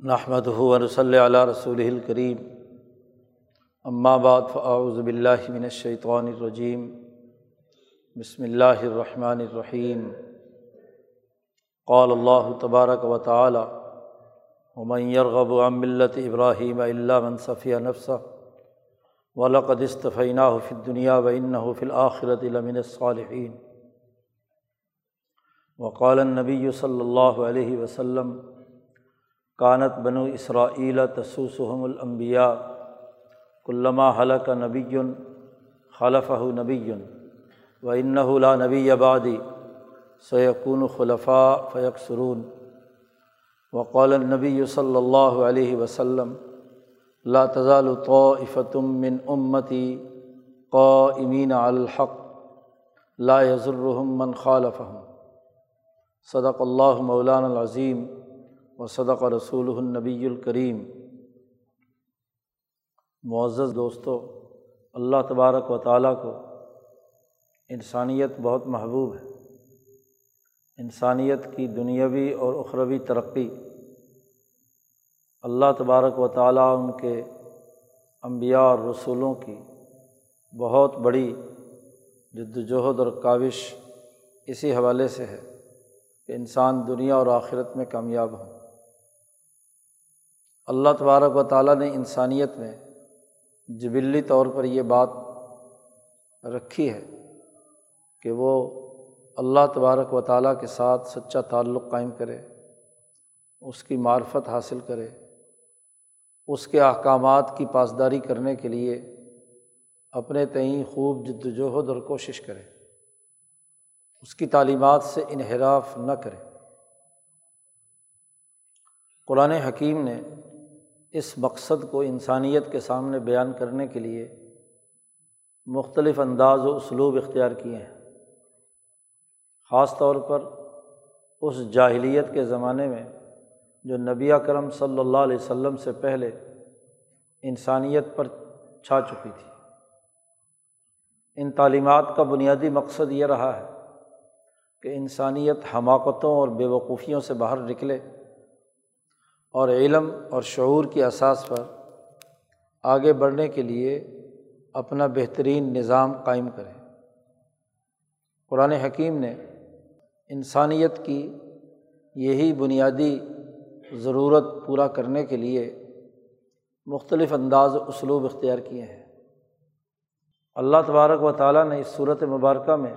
نحمد ونصلی علیہ رسول الکریم اما بعد فاعوذ باللہ من الشیطان الرجیم بسم اللہ الرحمن الرحیم قال اللہ تبارک و تعالی ومن يرغب عن ملت ابراہیم الا من صفی نفسہ ولقد اصطفیناہ فی الدنیا وانہ فی کانت بنو اسرائیل تسوسحم الانبیاء علامہ حلق نبی خلف نبی و لا نبی آبادی سیقون خلفاء فیق سرون وقال النبی صلی اللہ علیہ وسلم لا تزال طائفتم من امتی قائمین الحق لا یضرهم من خالفهم صدق اللہ مولان العظیم و صدق رسول النبی الکریم۔ معزز دوستوں اللہ تبارک و تعالیٰ کو انسانیت بہت محبوب ہے۔ انسانیت کی دنیاوی اور اخروی ترقی۔ اللہ تبارک و تعالیٰ ان کے انبیاء اور رسولوں کی بہت بڑی جد وجہد اور کاوش اسی حوالے سے ہے کہ انسان دنیا اور آخرت میں کامیاب ہوں۔ اللہ تبارک و تعالیٰ نے انسانیت میں جبلی طور پر یہ بات رکھی ہے کہ وہ اللہ تبارک و تعالیٰ کے ساتھ سچا تعلق قائم کرے، اس کی معرفت حاصل کرے، اس کے احکامات کی پاسداری کرنے کے لیے اپنے تئیں خوب جد وجہد اور کوشش کرے، اس کی تعلیمات سے انحراف نہ کرے۔ قرآن حکیم نے اس مقصد کو انسانیت کے سامنے بیان کرنے کے لیے مختلف انداز و اسلوب اختیار کیے ہیں۔ خاص طور پر اس جاہلیت کے زمانے میں جو نبی کرم صلی اللہ علیہ وسلم سے پہلے انسانیت پر چھا چکی تھی۔ ان تعلیمات کا بنیادی مقصد یہ رہا ہے کہ انسانیت حماقتوں اور بے وقوفیوں سے باہر نکلے۔ اور علم اور شعور کی اساس پر آگے بڑھنے کے لیے اپنا بہترین نظام قائم کرے قرآن حکیم نے انسانیت کی یہی بنیادی ضرورت پورا کرنے کے لیے مختلف انداز و اسلوب اختیار کیے ہیں۔ اللہ تبارک و تعالیٰ نے اس صورت مبارکہ میں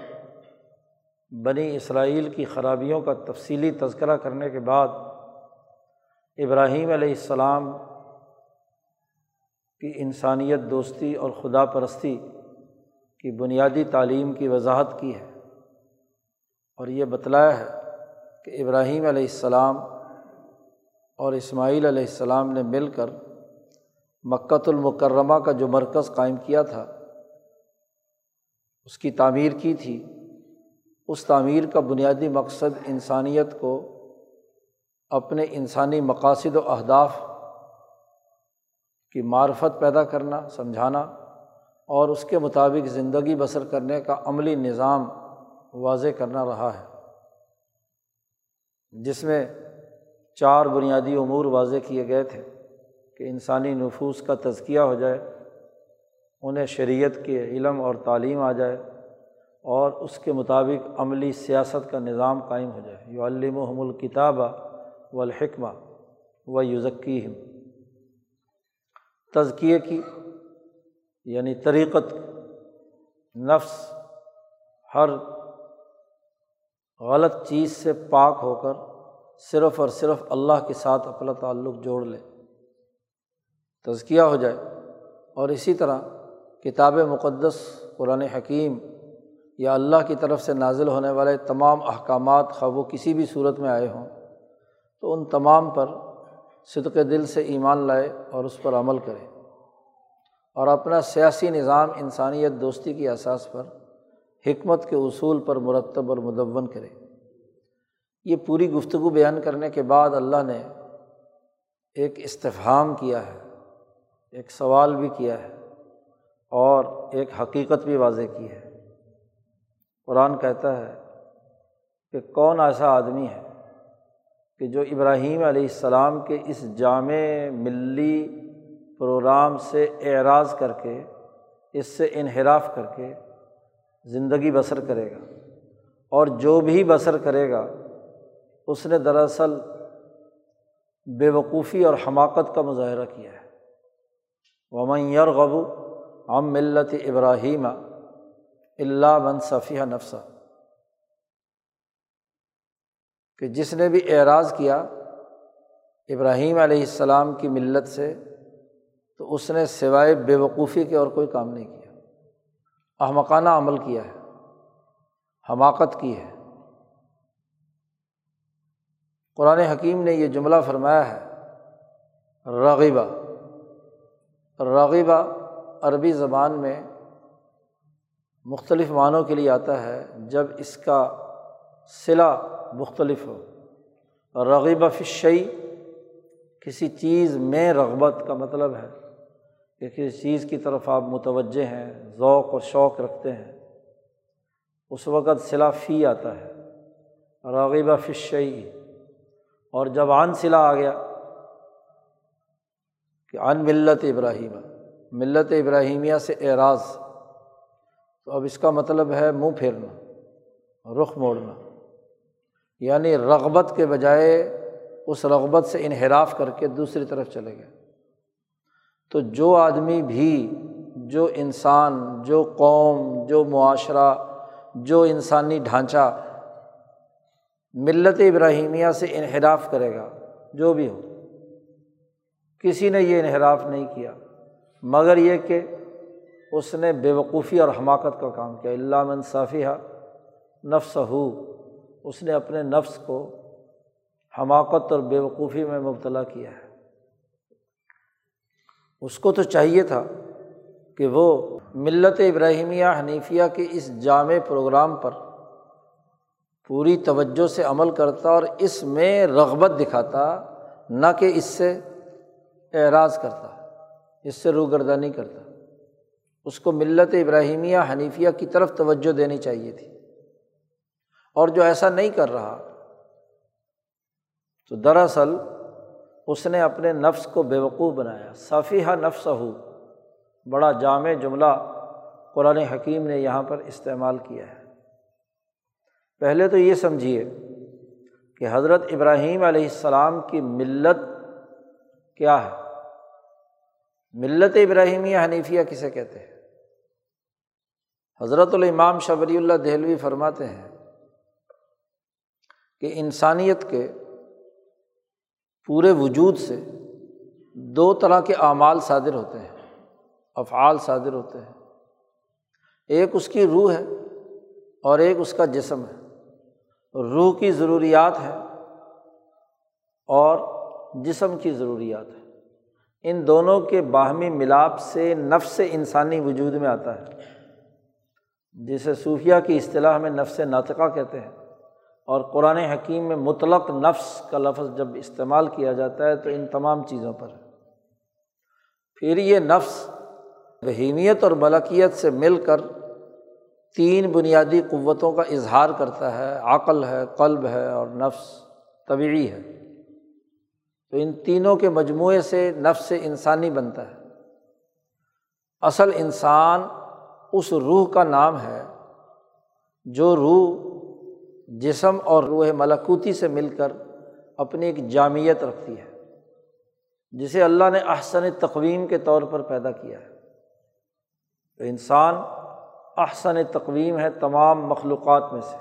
بنی اسرائیل کی خرابیوں کا تفصیلی تذکرہ کرنے کے بعد ابراہیم علیہ السلام کی انسانیت دوستی اور خدا پرستی کی بنیادی تعلیم کی وضاحت کی ہے اور یہ بتلایا ہے کہ ابراہیم علیہ السلام اور اسماعیل علیہ السلام نے مل کر مکۃ المکرمہ کا جو مرکز قائم کیا تھا، اس کی تعمیر کی تھی۔ اس تعمیر کا بنیادی مقصد انسانیت کو اپنے انسانی مقاصد و اہداف کی معرفت پیدا کرنا، سمجھانا اور اس کے مطابق زندگی بسر کرنے کا عملی نظام واضح کرنا رہا ہے، جس میں چار بنیادی امور واضح کیے گئے تھے کہ انسانی نفوس کا تزکیہ ہو جائے، انہیں شریعت کے علم اور تعلیم آ جائے اور اس کے مطابق عملی سیاست کا نظام قائم ہو جائے۔ یو علم و حم الکتابہ و الحکمہ و یوزکی تزکیے کی یعنی طریقت، نفس، ہر غلط چیز سے پاک ہو کر صرف اور صرف اللہ کے ساتھ اپنا تعلق جوڑ لے۔ تزکیہ ہو جائے۔ اور اسی طرح کتاب مقدس، قرآن حکیم یا اللہ کی طرف سے نازل ہونے والے تمام احکامات، خواہ وہ کسی بھی صورت میں آئے ہوں تو ان تمام پر صدق دل سے ایمان لائے اور اس پر عمل کرے۔ اور اپنا سیاسی نظام انسانیت دوستی کی احساس پر، حکمت کے اصول پر مرتب اور مدون کرے۔ یہ پوری گفتگو بیان کرنے کے بعد اللہ نے ایک استفہام کیا ہے، ایک سوال بھی کیا ہے اور ایک حقیقت بھی واضح کی ہے۔ قرآن کہتا ہے کہ کون ایسا آدمی ہے کہ جو ابراہیم علیہ السلام کے اس جامع ملی پروگرام سے اعراض کر کے، اس سے انحراف کر کے زندگی بسر کرے گا۔ اور جو بھی بسر کرے گا، اس نے دراصل بے وقوفی اور حماقت کا مظاہرہ کیا ہے۔ ومن یرغبو ہم ملت ابراہیم اللہ من صفیہ نفسہ کہ جس نے بھی اعراض کیا ابراہیم علیہ السلام کی ملت سے، تو اس نے سوائے بے وقوفی کے اور کوئی کام نہیں کیا۔ احمقانہ عمل کیا ہے، حماقت کی ہے۔ قرآن حکیم نے یہ جملہ فرمایا ہے رغیبہ رغیبہ عربی زبان میں مختلف معنوں کے لیے آتا ہے، جب اس کا صلا مختلف ہو۔ رغیبہ فشئی کسی چیز میں رغبت کا مطلب ہے کہ کسی چیز کی طرف آپ متوجہ ہیں، ذوق اور شوق رکھتے ہیں۔ اس وقت صلا فی آتا ہے۔ رغیبہ فشئی اور جب عن صلا آ گیا، کہ ان ملت ابراہیم، ملت ابراہیمیہ سے اعراض۔ تو اب اس کا مطلب ہے منہ پھیرنا، رخ موڑنا۔ یعنی رغبت کے بجائے اس رغبت سے انحراف کر کے دوسری طرف چلے گئے۔ تو جو آدمی بھی، جو انسان، جو قوم، جو معاشرہ، جو انسانی ڈھانچہ ملت ابراہیمیہ سے انحراف کرے گا، جو بھی ہو، کسی نے یہ انحراف نہیں کیا۔ مگر یہ کہ اس نے بے وقوفی اور حماقت کا کام کیا۔ علام انصافیہ نفس ہو اس نے اپنے نفس کو حماقت اور بے وقوفی میں مبتلا کیا ہے۔ اس کو تو چاہیے تھا کہ وہ ملت ابراہیمیہ حنیفیہ کے اس جامع پروگرام پر پوری توجہ سے عمل کرتا اور اس میں رغبت دکھاتا، نہ کہ اس سے اعراض کرتا، اس سے روگردانی کرتا۔ اس کو ملت ابراہیمیہ حنیفیہ کی طرف توجہ دینی چاہیے تھی۔ اور جو ایسا نہیں کر رہا۔ تو دراصل اس نے اپنے نفس کو بیوقوف بنایا۔ صفیہ نفس ہو بڑا جامع جملہ قرآن حکیم نے یہاں پر استعمال کیا ہے۔ پہلے تو یہ سمجھیے کہ حضرت ابراہیم علیہ السلام کی ملت کیا ہے؟ ملت ابراہیمیہ حنیفیہ کسے کہتے ہیں؟ حضرت الامام شبری اللہ دہلوی فرماتے ہیں کہ انسانیت کے پورے وجود سے دو طرح کے اعمال صادر ہوتے ہیں، افعال صادر ہوتے ہیں۔ ایک اس کی روح ہے اور ایک اس کا جسم ہے۔ روح کی ضروریات ہے اور جسم کی ضروریات ہے ان دونوں کے باہمی ملاپ سے نفس انسانی وجود میں آتا ہے، جسے صوفیہ کی اصطلاح میں نفس ناطقہ کہتے ہیں۔ اور قرآن حکیم میں مطلق نفس کا لفظ جب استعمال کیا جاتا ہے تو ان تمام چیزوں پر۔ پھر یہ نفس بہیمیت اور ملکیت سے مل کر تین بنیادی قوتوں کا اظہار کرتا ہے۔ عقل ہے، قلب ہے اور نفس طبعی ہے۔ تو ان تینوں کے مجموعے سے نفس انسانی بنتا ہے۔ اصل انسان اس روح کا نام ہے جو روح جسم اور روح ملکوتی سے مل کر اپنی ایک جامعت رکھتی ہے، جسے اللہ نے احسن تقویم کے طور پر پیدا کیا ہے۔ تو انسان احسن تقویم ہے تمام مخلوقات میں سے۔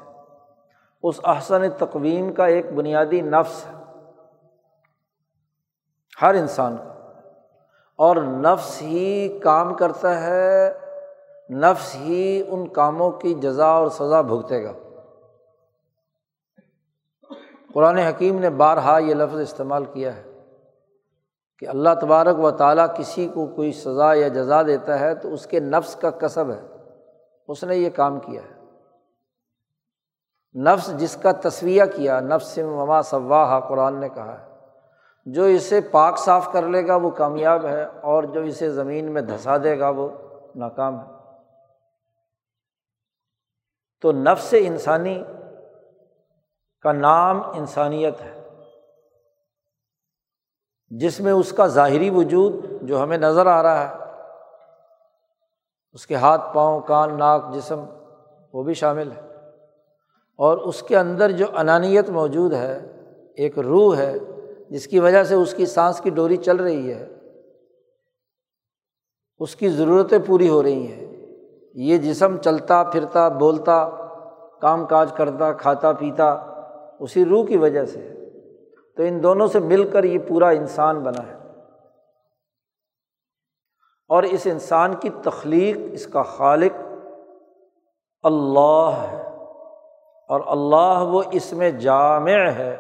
اس احسن تقویم کا ایک بنیادی نفس ہے۔ ہر انسان کو اور نفس ہی کام کرتا ہے، نفس ہی ان کاموں کی جزا اور سزا بھگتے گا۔ قرآن حکیم نے بارہا یہ لفظ استعمال کیا ہے کہ اللہ تبارک و تعالیٰ کسی کو کوئی سزا یا جزا دیتا ہے تو اس کے نفس کا کسب ہے۔ اس نے یہ کام کیا ہے۔ نفس جس کا تصویہ کیا، نفس مما صواہ قرآن نے کہا ہے۔ جو اسے پاک صاف کر لے گا وہ کامیاب ہے اور جو اسے زمین میں دھسا دے گا وہ ناکام ہے۔ تو نفس انسانی کا نام انسانیت ہے۔ جس میں اس کا ظاہری وجود جو ہمیں نظر آ رہا ہے، اس کے ہاتھ، پاؤں، کان، ناک، جسم، وہ بھی شامل ہے۔ اور اس کے اندر جو انانیت موجود ہے، ایک روح ہے، جس کی وجہ سے اس کی سانس کی ڈوری چل رہی ہے، اس کی ضرورتیں پوری ہو رہی ہیں۔ یہ جسم چلتا، پھرتا، بولتا، کام کاج کرتا، کھاتا، پیتا اسی روح کی وجہ سے تو ان دونوں سے مل کر یہ پورا انسان بنا ہے۔ اور اس انسان کی تخلیق، اس کا خالق اللہ ہے۔ اور اللہ وہ اس میں جامع ہے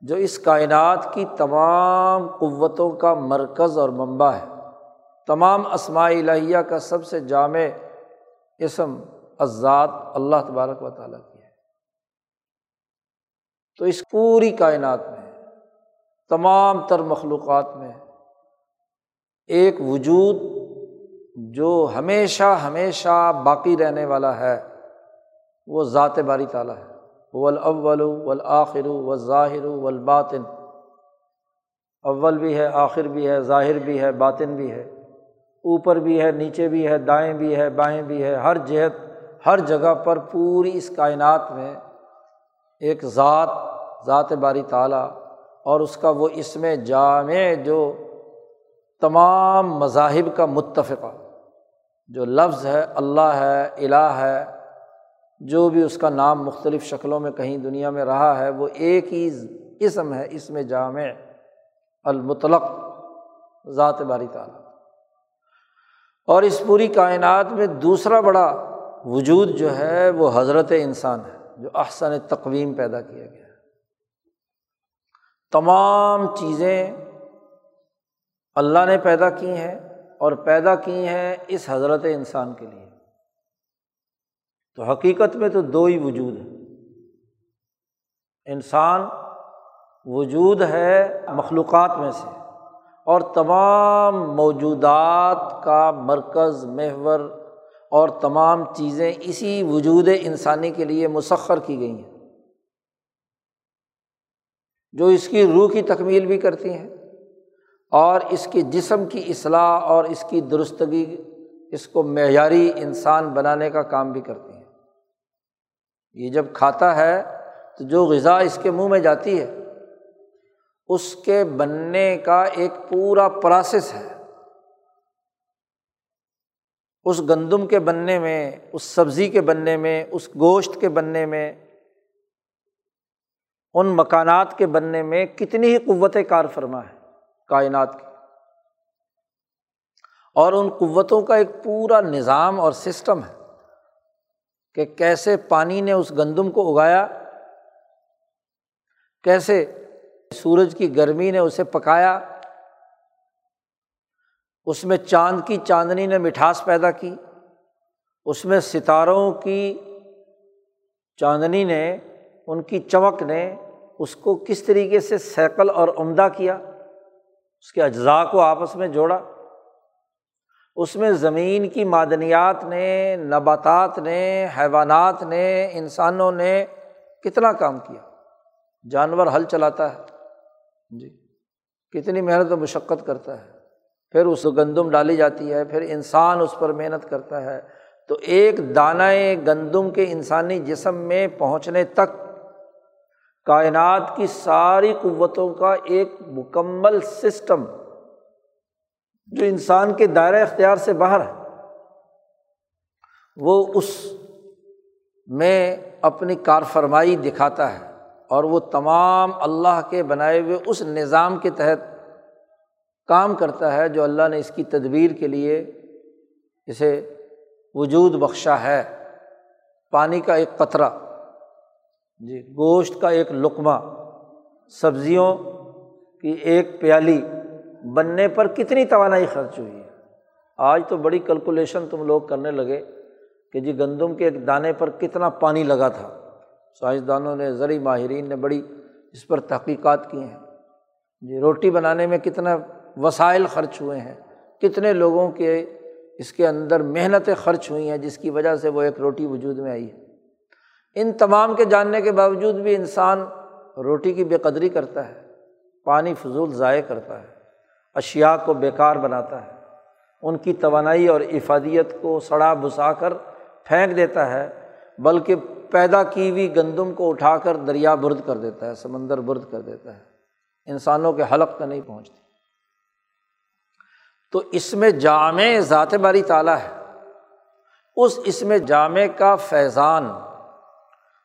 جو اس کائنات کی تمام قوتوں کا مرکز اور منبع ہے۔ تمام اسماء الہیہ کا سب سے جامع اسم ازاد اللہ تبارک و تعالیٰ۔ کی تو اس پوری کائنات میں، تمام تر مخلوقات میں ایک وجود جو ہمیشہ ہمیشہ باقی رہنے والا ہے، وہ ذات باری تعالیٰ ہے۔ ولاول ولاخر و ظاہر والباطن۔ اول بھی ہے، آخر بھی ہے، ظاہر بھی ہے، باطن بھی ہے۔ اوپر بھی ہے، نیچے بھی ہے، دائیں بھی ہے، بائیں بھی ہے۔ ہر جہت، ہر جگہ پر پوری اس کائنات میں ایک ذات ذات باری تعالیٰ، اور اس کا وہ اس میں جامع جو تمام مذاہب کا متفقہ، جو لفظ ہے، اللہ ہے، الہ ہے، جو بھی اس کا نام مختلف شکلوں میں کہیں دنیا میں رہا ہے، وہ ایک ہی اسم ہے اس میں جامع، المطلق، ذات باری تعالیٰ۔ اور اس پوری کائنات میں دوسرا بڑا وجود جو ہے، وہ حضرت انسان ہے۔ جو احسن تقویم پیدا کیا گیا۔ تمام چیزیں اللہ نے پیدا کی ہیں اور پیدا کی ہیں اس حضرت انسان کے لیے۔ تو حقیقت میں تو دو ہی وجود ہیں۔ انسان وجود ہے مخلوقات میں سے اور تمام موجودات کا مرکز، محور اور تمام چیزیں اسی وجود انسانی کے لیے مسخر کی گئی ہیں۔ جو اس کی روح کی تکمیل بھی کرتی ہیں اور اس کے جسم کی اصلاح اور اس کی درستگی، اس کو معیاری انسان بنانے کا کام بھی کرتی ہیں۔ یہ جب کھاتا ہے تو جو غذا اس کے منہ میں جاتی ہے، اس کے بننے کا ایک پورا پروسیس ہے۔ اس گندم کے بننے میں، اس سبزی کے بننے میں، اس گوشت کے بننے میں، ان مکانات کے بننے میں کتنی ہی قوت کار فرما ہے کائنات کی۔ اور ان قوتوں کا ایک پورا نظام اور سسٹم ہے کہ کیسے پانی نے اس گندم کو اگایا، کیسے سورج کی گرمی نے اسے پکایا اس میں چاند کی چاندنی نے مٹھاس پیدا کی، اس میں ستاروں کی چاندنی نے، ان کی چمک نے اس کو کس طریقے سے سیکل اور عمدہ کیا، اس کے اجزاء کو آپس میں جوڑا۔ اس میں زمین کی معدنیات نے، نباتات نے، حیوانات نے، انسانوں نے کتنا کام کیا۔ جانور ہل چلاتا ہے۔ جی کتنی محنت و مشقت کرتا ہے۔ پھر اس گندم ڈالی جاتی ہے، پھر انسان اس پر محنت کرتا ہے۔ تو ایک دانۂ گندم کے انسانی جسم میں پہنچنے تک کائنات کی ساری قوتوں کا ایک مکمل سسٹم جو انسان کے دائرۂ اختیار سے باہر ہے، وہ اس میں اپنی کار فرمائی دکھاتا ہے اور وہ تمام اللہ کے بنائے ہوئے اس نظام کے تحت کام کرتا ہے جو اللہ نے اس کی تدبیر کے لیے اسے وجود بخشا ہے، پانی کا ایک قطرہ جی گوشت کا ایک لقمہ، سبزیوں کی ایک پیالی بننے پر کتنی توانائی خرچ ہوئی ہے؟ آج تو بڑی کیلکولیشن تم لوگ کرنے لگے کہ جی گندم کے ایک دانے پر کتنا پانی لگا تھا۔ سائنسدانوں نے، زرعی ماہرین نے بڑی اس پر تحقیقات کی ہیں۔ جی روٹی بنانے میں کتنا وسائل خرچ ہوئے ہیں۔ کتنے لوگوں کے اس کے اندر محنتیں خرچ ہوئی ہیں جس کی وجہ سے وہ ایک روٹی وجود میں آئی ہے۔ ان تمام کے جاننے کے باوجود بھی انسان روٹی کی بے قدری کرتا ہے، پانی فضول ضائع کرتا ہے اشیا کو بیکار بناتا ہے۔ ان کی توانائی اور افادیت کو سڑا بسا کر پھینک دیتا ہے، بلکہ پیدا کی ہوئی گندم کو اٹھا کر دریا برد کر دیتا ہے، سمندر برد کر دیتا ہے۔ انسانوں کے حلق کا نہیں پہنچتی۔ تو اس میں جامع ذات باری تالا ہے۔ اس اس میں جامع کا فیضان،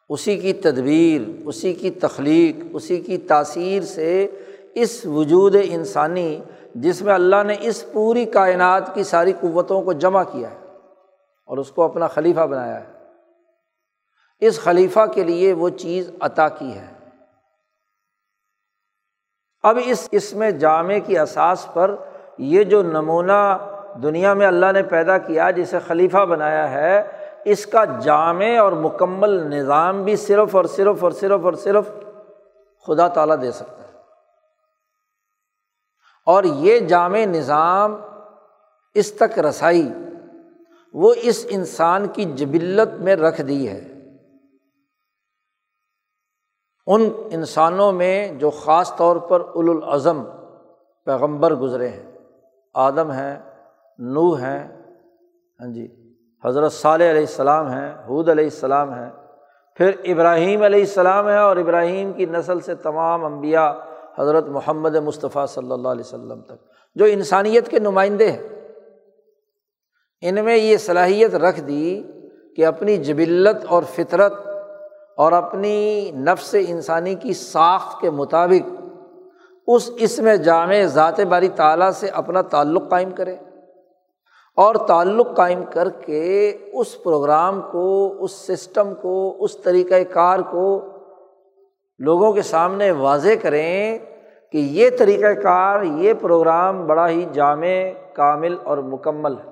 اسی کی تدبیر، اسی کی تخلیق، اسی کی تاثیر سے اس وجود انسانی جس میں اللہ نے اس پوری کائنات کی ساری قوتوں کو جمع کیا ہے اور اس کو اپنا خلیفہ بنایا ہے۔ اس خلیفہ کے لیے وہ چیز عطا کی ہے۔ اب اس اس میں جامع کی اساس پر یہ جو نمونہ دنیا میں اللہ نے پیدا کیا جسے خلیفہ بنایا ہے، اس کا جامع اور مکمل نظام بھی صرف اور صرف اور صرف اور صرف خدا تعالیٰ دے سکتا ہے۔ اور یہ جامع نظام اس تک رسائی، وہ اس انسان کی جبلت میں رکھ دی ہے۔ ان انسانوں میں جو خاص طور پر الازم پیغمبر گزرے ہیں۔ آدم ہیں نو ہیں ہاں جی حضرت صالح علیہ السلام ہیں حود علیہ السلام ہیں، پھر ابراہیم علیہ السلام ہے اور ابراہیم کی نسل سے تمام انبیاء حضرت محمد مصطفیٰ صلی اللہ علیہ وسلم تک، جو انسانیت کے نمائندے ہیں۔ ان میں یہ صلاحیت رکھ دی کہ اپنی جبلت اور فطرت اور اپنی نفس انسانی کی ساخت کے مطابق اس اس میں جامع ذات باری تعالیٰ سے اپنا تعلق قائم کرے اور تعلق قائم کر کے اس پروگرام کو، اس سسٹم کو، اس طریقۂ کار کو لوگوں کے سامنے واضح کریں کہ یہ طریقۂ کار، یہ پروگرام بڑا ہی جامع، کامل اور مکمل ہے۔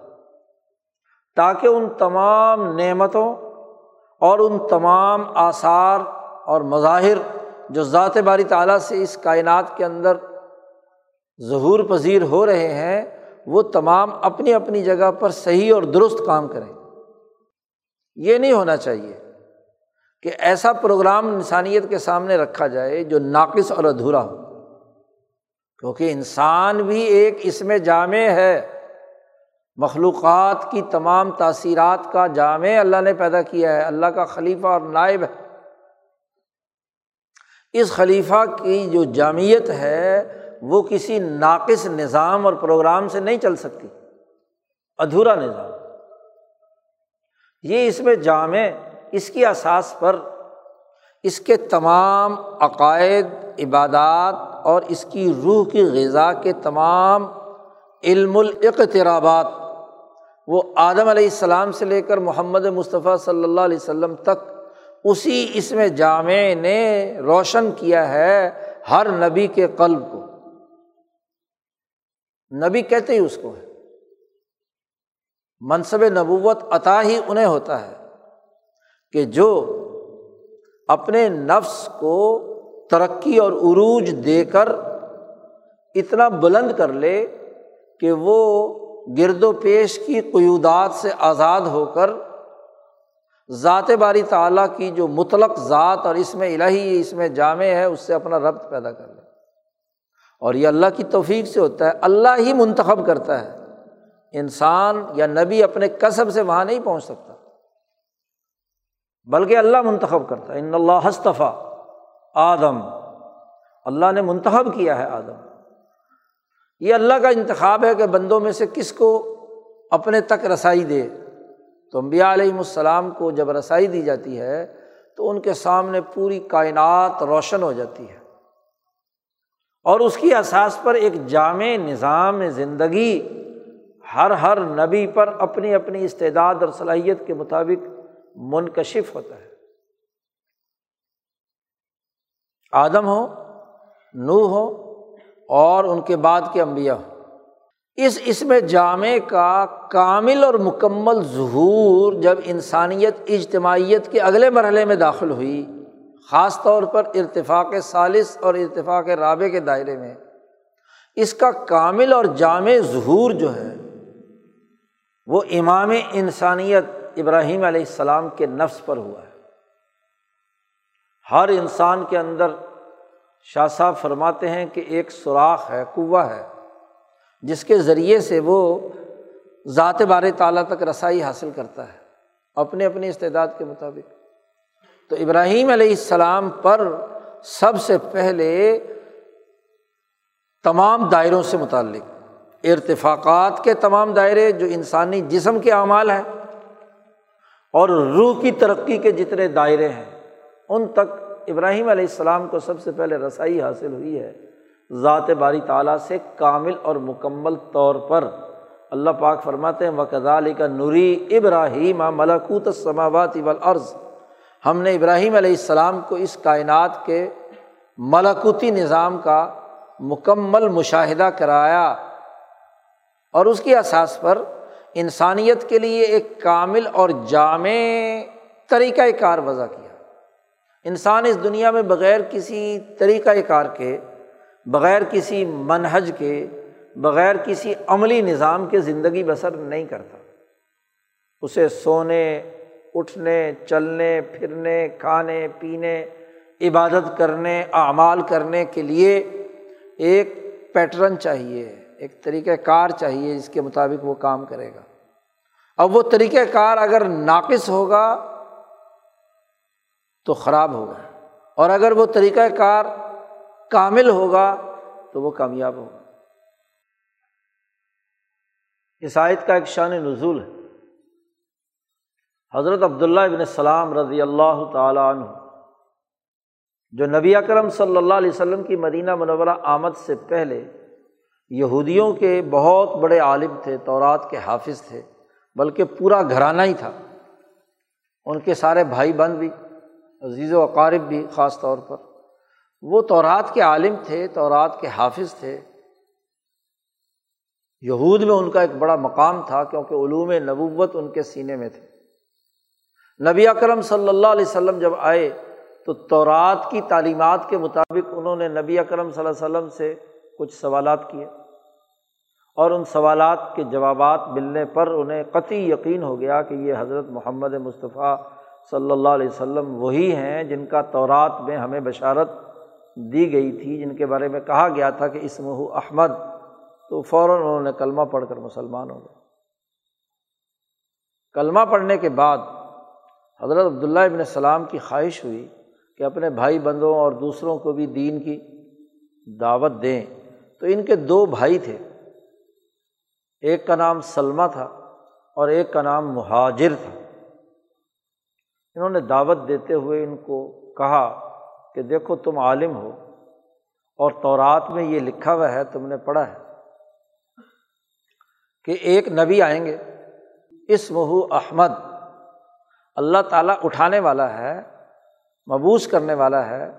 تاکہ ان تمام نعمتوں اور ان تمام آثار اور مظاہر جو ذات باری تعالیٰ سے اس کائنات کے اندر ظہور پذیر ہو رہے ہیں، وہ تمام اپنی اپنی جگہ پر صحیح اور درست کام کریں۔ یہ نہیں ہونا چاہیے کہ ایسا پروگرام انسانیت کے سامنے رکھا جائے جو ناقص اور ادھورا ہو۔ کیونکہ انسان بھی ایک اس میں جامع ہے۔ مخلوقات کی تمام تاثیرات کا جامع اللہ نے پیدا کیا ہے۔ اللہ کا خلیفہ اور نائب ہے۔ اس خلیفہ کی جو جامعت ہے وہ کسی ناقص نظام اور پروگرام سے نہیں چل سکتی، ادھورا نظام۔ یہ اس میں جامع، اس کی اساس پر اس کے تمام عقائد، عبادات اور اس کی روح کی غذا کے تمام علم الاقترابات، وہ آدم علیہ السلام سے لے کر محمد مصطفیٰ صلی اللہ علیہ وسلم تک اسی اس میں جامع نے روشن کیا ہے ہر نبی کے قلب کو۔ نبی کہتے ہی اس کو ہے۔ منصب نبوت عطا ہی انہیں ہوتا ہے کہ جو اپنے نفس کو ترقی اور عروج دے کر اتنا بلند کر لے کہ وہ گرد و پیش کی قیودات سے آزاد ہو کر ذات باری تعلیٰ کی جو مطلق ذات اور اس میں الہی، اس میں جامع ہے، اس سے اپنا ربط پیدا کر لے۔ اور یہ اللہ کی توفیق سے ہوتا ہے، اللہ ہی منتخب کرتا ہے۔ انسان یا نبی اپنے کسب سے وہاں نہیں پہنچ سکتا، بلکہ اللہ منتخب کرتا ہے۔ ان اللہ ہستفا آدم، اللہ نے منتخب کیا ہے آدم۔ یہ اللہ کا انتخاب ہے کہ بندوں میں سے کس کو اپنے تک رسائی دے۔ تو امبیا علیہم السلام کو جب رسائی دی جاتی ہے تو ان کے سامنے پوری کائنات روشن ہو جاتی ہے۔ اور اس کی اساس پر ایک جامع نظام زندگی ہر ہر نبی پر اپنی اپنی استعداد اور صلاحیت کے مطابق منکشف ہوتا ہے۔ آدم ہو نو ہو اور ان کے بعد کے انبیاء ہو۔ اس اس میں جامع کا کامل اور مکمل ظہور جب انسانیت، اجتماعیت کے اگلے مرحلے میں داخل ہوئی، خاص طور پر ارتفاق ثالث اور ارتفاق رابع کے دائرے میں، اس کا کامل اور جامع ظہور جو ہے، وہ امام انسانیت ابراہیم علیہ السلام کے نفس پر ہوا ہے۔ ہر انسان کے اندر شاہ صاحب فرماتے ہیں کہ ایک سوراخ ہے کنواں ہے۔ جس کے ذریعے سے وہ ذات بار تعالیٰ تک رسائی حاصل کرتا ہے، اپنے اپنی استعداد کے مطابق۔ تو ابراہیم علیہ السلام پر سب سے پہلے تمام دائروں سے متعلق، ارتفاقات کے تمام دائرے جو انسانی جسم کے اعمال ہیں اور روح کی ترقی کے جتنے دائرے ہیں، ان تک ابراہیم علیہ السلام کو سب سے پہلے رسائی حاصل ہوئی ہے۔ ذات باری تعالیٰ سے کامل اور مکمل طور پر۔ اللہ پاک فرماتے ہیں وقض علی کا نوری ابراہیم ملکوت سماوات والارض ہم نے ابراہیم علیہ السلام کو اس کائنات کے ملکوتی نظام کا مکمل مشاہدہ کرایا۔ اور اس کی اساس پر انسانیت کے لیے ایک کامل اور جامع طریقۂ کار وضع کیا۔ انسان اس دنیا میں بغیر کسی طریقۂ کار کے بغیر کسی منہج کے، بغیر کسی عملی نظام کے زندگی بسر نہیں کرتا۔ اسے سونے، اٹھنے، چلنے، پھرنے، کھانے، پینے، عبادت کرنے، اعمال کرنے کے لیے ایک پیٹرن چاہیے، ایک طریقۂ کار چاہیے جس کے مطابق وہ کام کرے گا۔ اب وہ طریقۂ کار اگر ناقص ہوگا تو خراب ہوگا۔ اور اگر وہ طریقۂ کار کامل ہوگا تو وہ کامیاب ہوگا۔ عیسائیت کا ایک شان نزول ہے۔ حضرت عبداللہ ابن السلام رضی اللہ تعالیٰ عنہ، جو نبی اکرم صلی اللہ علیہ وسلم کی مدینہ منورہ آمد سے پہلے یہودیوں کے بہت بڑے عالم تھے، تورات کے حافظ تھے، بلکہ پورا گھرانہ ہی تھا۔ ان کے سارے بھائی بند بھی، عزیز و اقارب بھی خاص طور پر۔ وہ تورات کے عالم تھے، تورات کے حافظ تھے۔ یہود میں ان کا ایک بڑا مقام تھا کیونکہ علوم نبوت ان کے سینے میں تھے۔ نبی اکرم صلی اللہ علیہ وسلم جب آئے تو تورات کی تعلیمات کے مطابق انہوں نے نبی اکرم صلی اللہ علیہ وسلم سے کچھ سوالات کیے اور ان سوالات کے جوابات ملنے پر انہیں قطعی یقین ہو گیا کہ یہ حضرت محمد مصطفیٰ صلی اللہ علیہ وسلم وہی ہیں جن کا تورات میں ہمیں بشارت دی گئی تھی، جن کے بارے میں کہا گیا تھا کہ اسمہ احمد، تو فوراً انہوں نے کلمہ پڑھ کر مسلمان ہو گئے۔ کلمہ پڑھنے کے بعد حضرت عبداللہ ابن السلام کی خواہش ہوئی کہ اپنے بھائی بندوں اور دوسروں کو بھی دین کی دعوت دیں۔ تو ان کے دو بھائی تھے۔ ایک کا نام سلما تھا اور ایک کا نام مہاجر تھا۔ انہوں نے دعوت دیتے ہوئے ان کو کہا کہ دیکھو تم عالم ہو اور تورات میں یہ لکھا ہوا ہے، تم نے پڑھا ہے کہ ایک نبی آئیں گے اس مہو احمد، اللہ تعالیٰ اٹھانے والا ہے، مبوس کرنے والا ہے،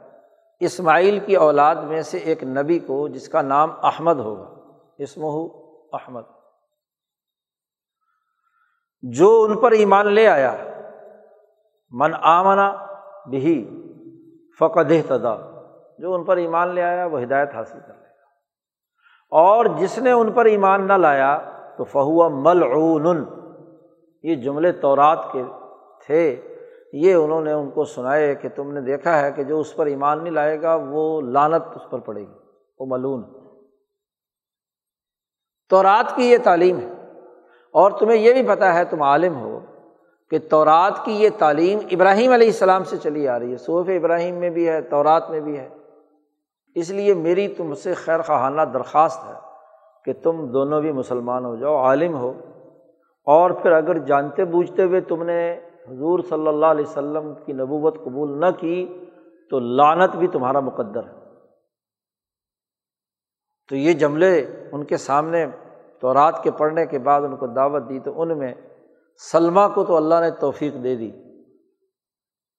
اسماعیل کی اولاد میں سے ایک نبی کو جس کا نام احمد ہوگا، اسمہ احمد۔ جو ان پر ایمان لے آیا، من آمنا بھی فقد تدا جو ان پر ایمان لے آیا، وہ ہدایت حاصل کر لے گا۔ اور جس نے ان پر ایمان نہ لایا، تو فہو ملعون، یہ جملے تورات کے تھے۔ یہ انہوں نے ان کو سنائے کہ تم نے دیکھا ہے کہ جو اس پر ایمان نہیں لائے گا، وہ لانت اس پر پڑے گی۔ وہ ملون تورات کی یہ تعلیم ہے۔ اور تمہیں یہ بھی پتہ ہے، تم عالم ہو۔ کہ تورات کی یہ تعلیم ابراہیم علیہ السلام سے چلی آ رہی ہے صوف ابراہیم میں بھی ہے، تورات میں بھی ہے۔ اس لیے میری تم سے خیر خواہانہ درخواست ہے کہ تم دونوں بھی مسلمان ہو جاؤ، عالم ہو۔ اور پھر اگر جانتے بوجھتے ہوئے تم نے حضور صلی اللہ علیہ وسلم کی نبوت قبول نہ کی، تو لانت بھی تمہارا مقدر ہے۔ تو یہ جملے ان کے سامنے تو رات کے پڑھنے کے بعد ان کو دعوت دی، تو ان میں سلما کو تو اللہ نے توفیق دے دی۔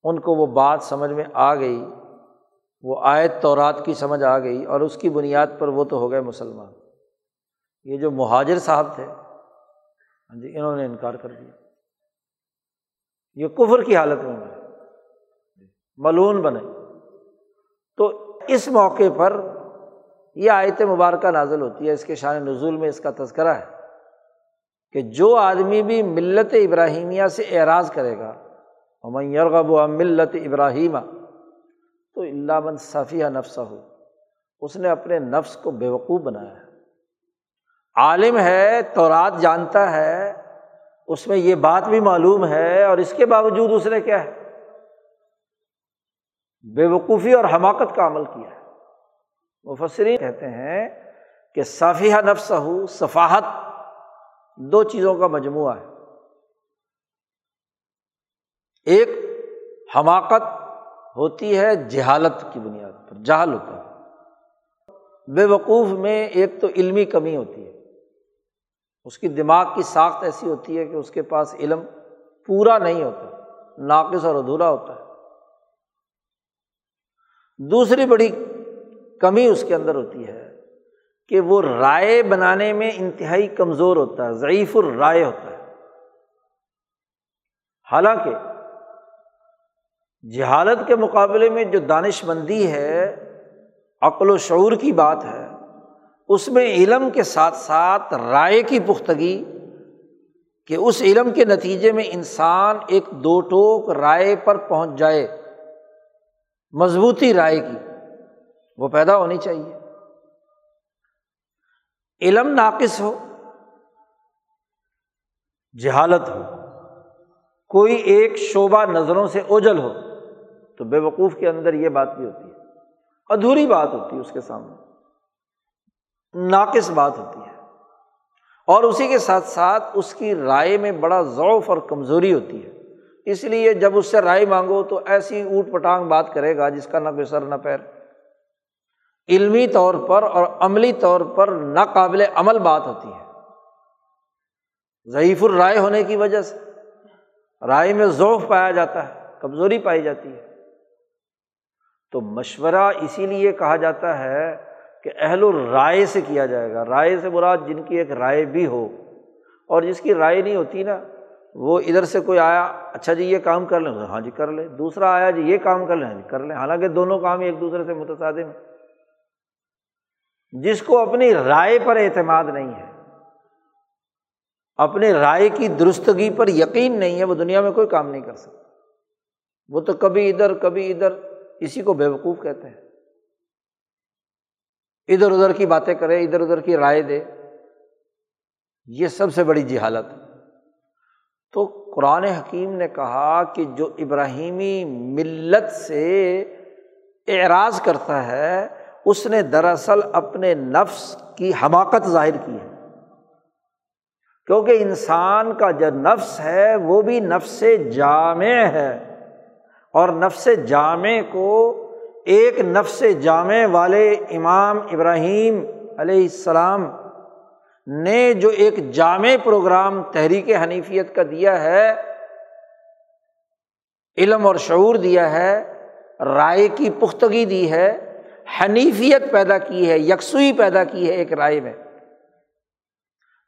ان کو وہ بات سمجھ میں آ گئی، وہ آیت تو رات کی سمجھ آ گئی اور اس کی بنیاد پر وہ تو ہو گئے مسلمان۔ یہ جو مہاجر صاحب تھے ہاں جی انہوں نے انکار کر دیا۔ یہ کفر کی حالت میں بنے، ملون بنے۔ تو اس موقع پر یہ آیت مبارکہ نازل ہوتی ہے، اس کے شان نزول میں اس کا تذکرہ ہے۔ کہ جو آدمی بھی ملت ابراہیمیہ سے اعراض کرے گا یرغب و ملت ابراہیمہ تو اللہ من صفیہ نفسہ ہو اس نے اپنے نفس کو بے وقوف بنایا ہے۔ عالم ہے تو رات جانتا ہے، اس میں یہ بات بھی معلوم ہے، اور اس کے باوجود اس نے کیا ہے؟ بے وقوفی اور حماقت کا عمل کیا ہے۔ مفسرین کہتے ہیں کہ صافیہ نفس ہو صفاحت دو چیزوں کا مجموعہ ہے۔ ایک، حماقت ہوتی ہے جہالت کی بنیاد پر، جہل ہوتا ہے۔ بے وقوف میں ایک تو علمی کمی ہوتی ہے۔ اس کی دماغ کی ساخت ایسی ہوتی ہے کہ اس کے پاس علم پورا نہیں ہوتا، ناقص اور ادھورا ہوتا ہے۔ دوسری بڑی کمی اس کے اندر ہوتی ہے کہ وہ رائے بنانے میں انتہائی کمزور ہوتا ہے، ضعیف الرائے ہوتا ہے۔ حالانکہ جہالت کے مقابلے میں جو دانش مندی ہے، عقل و شعور کی بات ہے، اس میں علم کے ساتھ ساتھ رائے کی پختگی، کہ اس علم کے نتیجے میں انسان ایک دو ٹوک رائے پر پہنچ جائے، مضبوطی رائے کی، وہ پیدا ہونی چاہیے۔ علم ناقص ہو، جہالت ہو، کوئی ایک شعبہ نظروں سے اوجل ہو، تو بے وقوف کے اندر یہ بات بھی ہوتی ہے، ادھوری بات ہوتی ہے اس کے سامنے، ناقص بات ہوتی ہے، اور اسی کے ساتھ ساتھ اس کی رائے میں بڑا ذوف اور کمزوری ہوتی ہے، اس لیے جب اس سے رائے مانگو تو ایسی اوٹ پٹانگ بات کرے گا جس کا نہ کوئی سر نہ پیر۔ علمی طور پر اور عملی طور پر ناقابل عمل بات ہوتی ہے۔ ضعیف الرائے ہونے کی وجہ سے رائے میں ذوف پایا جاتا ہے، کمزوری پائی جاتی ہے۔ تو مشورہ اسی لیے کہا جاتا ہے کہ اہل الرائے سے کیا جائے گا۔ رائے سے مراد جن کی ایک رائے بھی ہو اور جس کی رائے نہیں ہوتی نا، وہ ادھر سے کوئی آیا اچھا جی یہ کام کر لیں ہاں جی کر لیں۔ دوسرا آیا جی یہ کام کر لیں ہاں جی کر لیں۔ حالانکہ دونوں کام ایک دوسرے سے متصادم جس کو اپنی رائے پر اعتماد نہیں ہے اپنے رائے کی درستگی پر یقین نہیں ہے، وہ دنیا میں کوئی کام نہیں کر سکتا۔ وہ تو کبھی ادھر کبھی ادھر، اسی کو بے وقوف کہتے ہیں۔ ادھر ادھر کی باتیں کرے، ادھر ادھر کی رائے دے۔ یہ سب سے بڑی جہالت تو قرآن حکیم نے کہا کہ جو ابراہیمی ملت سے اعراض کرتا ہے اس نے دراصل اپنے نفس کی حماقت ظاہر کی ہے۔ کیونکہ انسان کا جو نفس ہے، وہ بھی نفس جامع ہے۔ اور نفس جامع کو ایک نفس جامع والے امام ابراہیم علیہ السلام نے جو ایک جامع پروگرام تحریک حنیفیت کا دیا ہے، علم اور شعور دیا ہے، رائے کی پختگی دی ہے حنیفیت پیدا کی ہے، یکسوئی پیدا کی ہے ایک رائے میں۔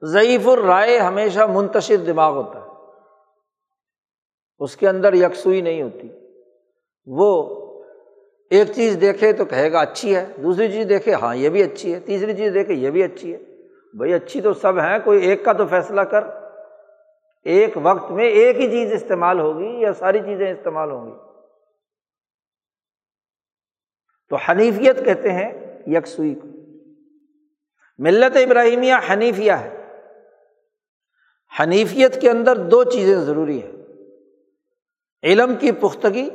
ضعیف الرائے ہمیشہ منتشر دماغ ہوتا ہے۔ اس کے اندر یکسوئی نہیں ہوتی۔ وہ ایک چیز دیکھے تو کہے گا اچھی ہے، دوسری چیز دیکھے ہاں یہ بھی اچھی ہے، تیسری چیز دیکھے یہ بھی اچھی ہے۔ بھائی اچھی تو سب ہیں، کوئی ایک کا تو فیصلہ کر۔ ایک وقت میں ایک ہی چیز استعمال ہوگی یا ساری چیزیں استعمال ہوں گی۔ تو حنیفیت کہتے ہیں یکسوئی کو۔ ملت ابراہیمیہ حنیفیہ ہے۔ حنیفیت کے اندر دو چیزیں ضروری ہیں۔ علم کی پختگی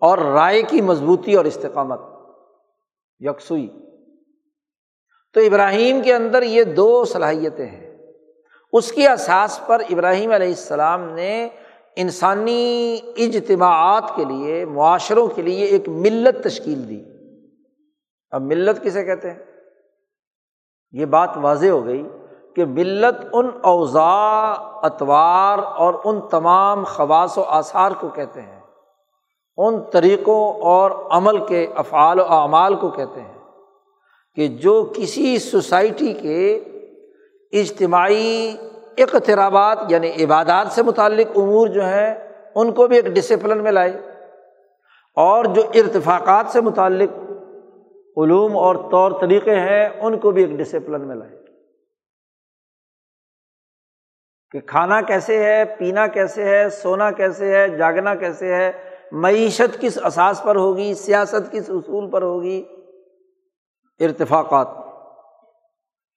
اور رائے کی مضبوطی اور استقامت۔ یکسوئی۔ تو ابراہیم کے اندر یہ دو صلاحیتیں ہیں۔ اس کی اساس پر ابراہیم علیہ السلام نے انسانی اجتماعات کے لیے، معاشروں کے لیے ایک ملت تشکیل دی۔ اب ملت کسے کہتے ہیں؟ یہ بات واضح ہو گئی کہ ملت ان اوضاع اطوار اور ان تمام خواص و آثار کو کہتے ہیں۔ ان طریقوں اور عمل کے افعال و اعمال کو کہتے ہیں کہ جو کسی سوسائٹی کے اجتماعی اقترابات یعنی عبادات سے متعلق امور جو ہیں، ان کو بھی ایک ڈسپلن میں لائے اور جو ارتفاقات سے متعلق علوم اور طور طریقے ہیں، ان کو بھی ایک ڈسپلن میں لائے کہ کھانا کیسے ہے، پینا کیسے ہے، سونا کیسے ہے، جاگنا کیسے ہے، معیشت کس اساس پر ہوگی، سیاست کس اصول پر ہوگی، ارتفاقات۔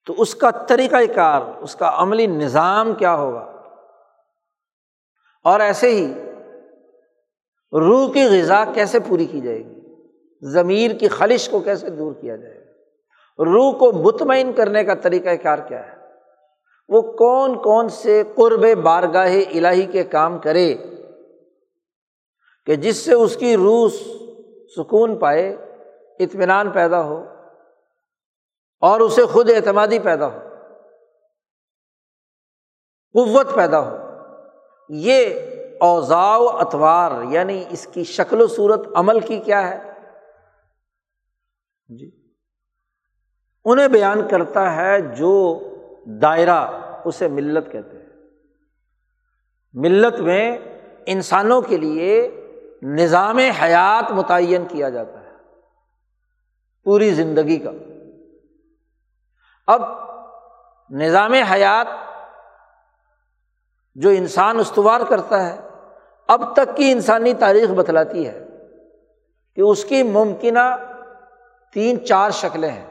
تو اس کا طریقۂ کار، اس کا عملی نظام کیا ہوگا؟ اور ایسے ہی روح کی غذا کیسے پوری کی جائے گی؟ ضمیر کی خلش کو کیسے دور کیا جائے؟ روح کو مطمئن کرنے کا طریقۂ کار کیا ہے؟ وہ کون کون سے قرب بارگاہ الہی کے کام کرے کہ جس سے اس کی روح سکون پائے، اطمینان پیدا ہو اور اسے خود اعتمادی پیدا ہو، قوت پیدا ہو۔ یہ اوزاء اتوار یعنی اس کی شکل و صورت عمل کی کیا ہے؟ جی۔ انہیں بیان کرتا ہے جو دائرہ اسے ملت کہتے ہیں۔ ملت میں انسانوں کے لیے نظام حیات متعین کیا جاتا ہے۔ پوری زندگی کا۔ اب نظام حیات جو انسان استوار کرتا ہے، اب تک کی انسانی تاریخ بتلاتی ہے کہ اس کی ممکنہ تین چار شکلیں ہیں۔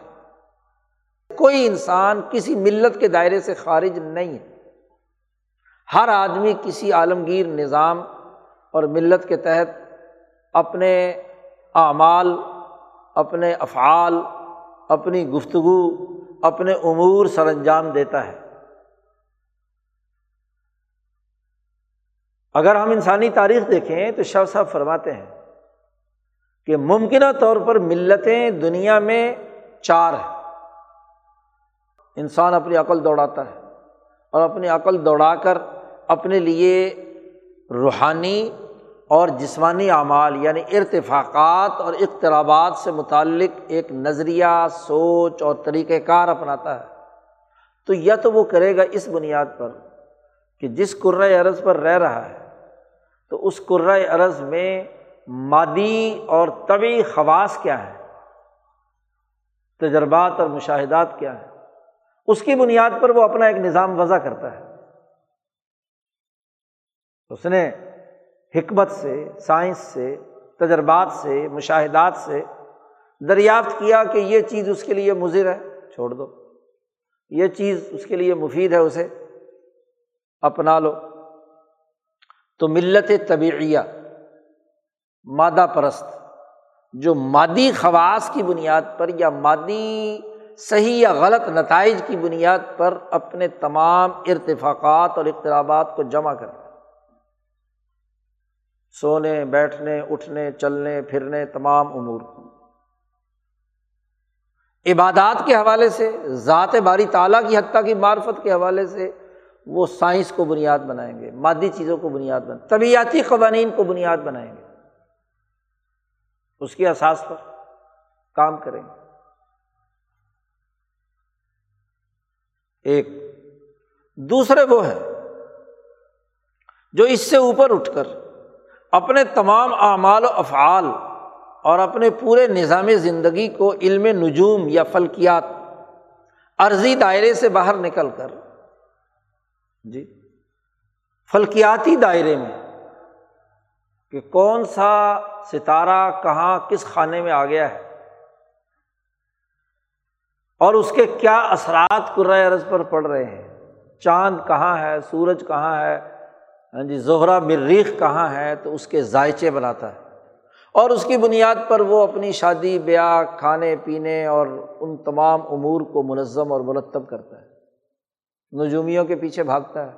کوئی انسان کسی ملت کے دائرے سے خارج نہیں ہے۔ ہر آدمی کسی عالمگیر نظام اور ملت کے تحت اپنے اعمال، اپنے افعال، اپنی گفتگو، اپنے امور سر انجام دیتا ہے۔ اگر ہم انسانی تاریخ دیکھیں تو شاہ صاحب فرماتے ہیں کہ ممکنہ طور پر ملتیں دنیا میں چار ہیں۔ انسان اپنی عقل دوڑاتا ہے اور اپنی عقل دوڑا کر اپنے لیے روحانی اور جسمانی اعمال یعنی ارتفاقات اور اقترابات سے متعلق ایک نظریہ، سوچ اور طریقۂ کار اپناتا ہے۔ تو یا تو وہ کرے گا اس بنیاد پر کہ جس کرۂ عرض پر رہ رہا ہے، تو اس کرۂ عرض میں مادی اور طبی خواص کیا ہے؟ تجربات اور مشاہدات کیا ہے اس کی بنیاد پر وہ اپنا ایک نظام وضع کرتا ہے۔ اس نے حکمت سے، سائنس سے، تجربات سے، مشاہدات سے دریافت کیا کہ یہ چیز اس کے لیے مضر ہے، چھوڑ دو۔ یہ چیز اس کے لیے مفید ہے، اسے اپنا لو۔ تو ملت طبعیہ مادہ پرست، جو مادی خواص کی بنیاد پر یا مادی صحیح یا غلط نتائج کی بنیاد پر اپنے تمام ارتفاقات اور اقترابات کو جمع کریں سونے، بیٹھنے، اٹھنے، چلنے، پھرنے، تمام امور۔ عبادات کے حوالے سے، ذات باری تعالیٰ کی حتیٰ کی معرفت کے حوالے سے وہ سائنس کو بنیاد بنائیں گے، مادی چیزوں کو بنیاد بنائیں طبیعتی قوانین کو بنیاد بنائیں گے۔ اس کے احساس پر کام کریں گے۔ ایک دوسرے وہ ہیں جو اس سے اوپر اٹھ کر اپنے تمام اعمال و افعال اور اپنے پورے نظام زندگی کو علم نجوم یا فلکیات عرضی دائرے سے باہر نکل کر جی فلکیاتی دائرے میں کہ کون سا ستارہ کہاں کس خانے میں آ گیا ہے اور اس کے کیا اثرات قرۂۂ عرض پر پڑ رہے ہیں؟ چاند کہاں ہے؟ سورج کہاں ہے؟ ہاں جی زہرا مریخ کہاں ہے؟ تو اس کے ذائچے بناتا ہے۔ اور اس کی بنیاد پر وہ اپنی شادی، بیاہ، کھانے، پینے اور ان تمام امور کو منظم اور مرتب کرتا ہے۔ نجومیوں کے پیچھے بھاگتا ہے،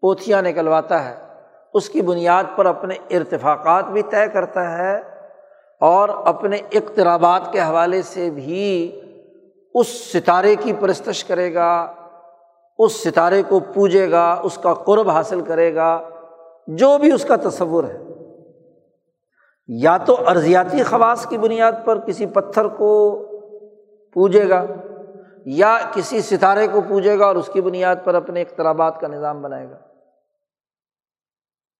پوتھیاں نکلواتا ہے اس کی بنیاد پر اپنے ارتفاقات بھی طے کرتا ہے اور اپنے اقترابات کے حوالے سے بھی اس ستارے کی پرستش کرے گا، اس ستارے کو پوجے گا، اس کا قرب حاصل کرے گا، جو بھی اس کا تصور ہے۔ یا تو ارضیاتی خواص کی بنیاد پر کسی پتھر کو پوجے گا یا کسی ستارے کو پوجے گا اور اس کی بنیاد پر اپنے اخترابات کا نظام بنائے گا۔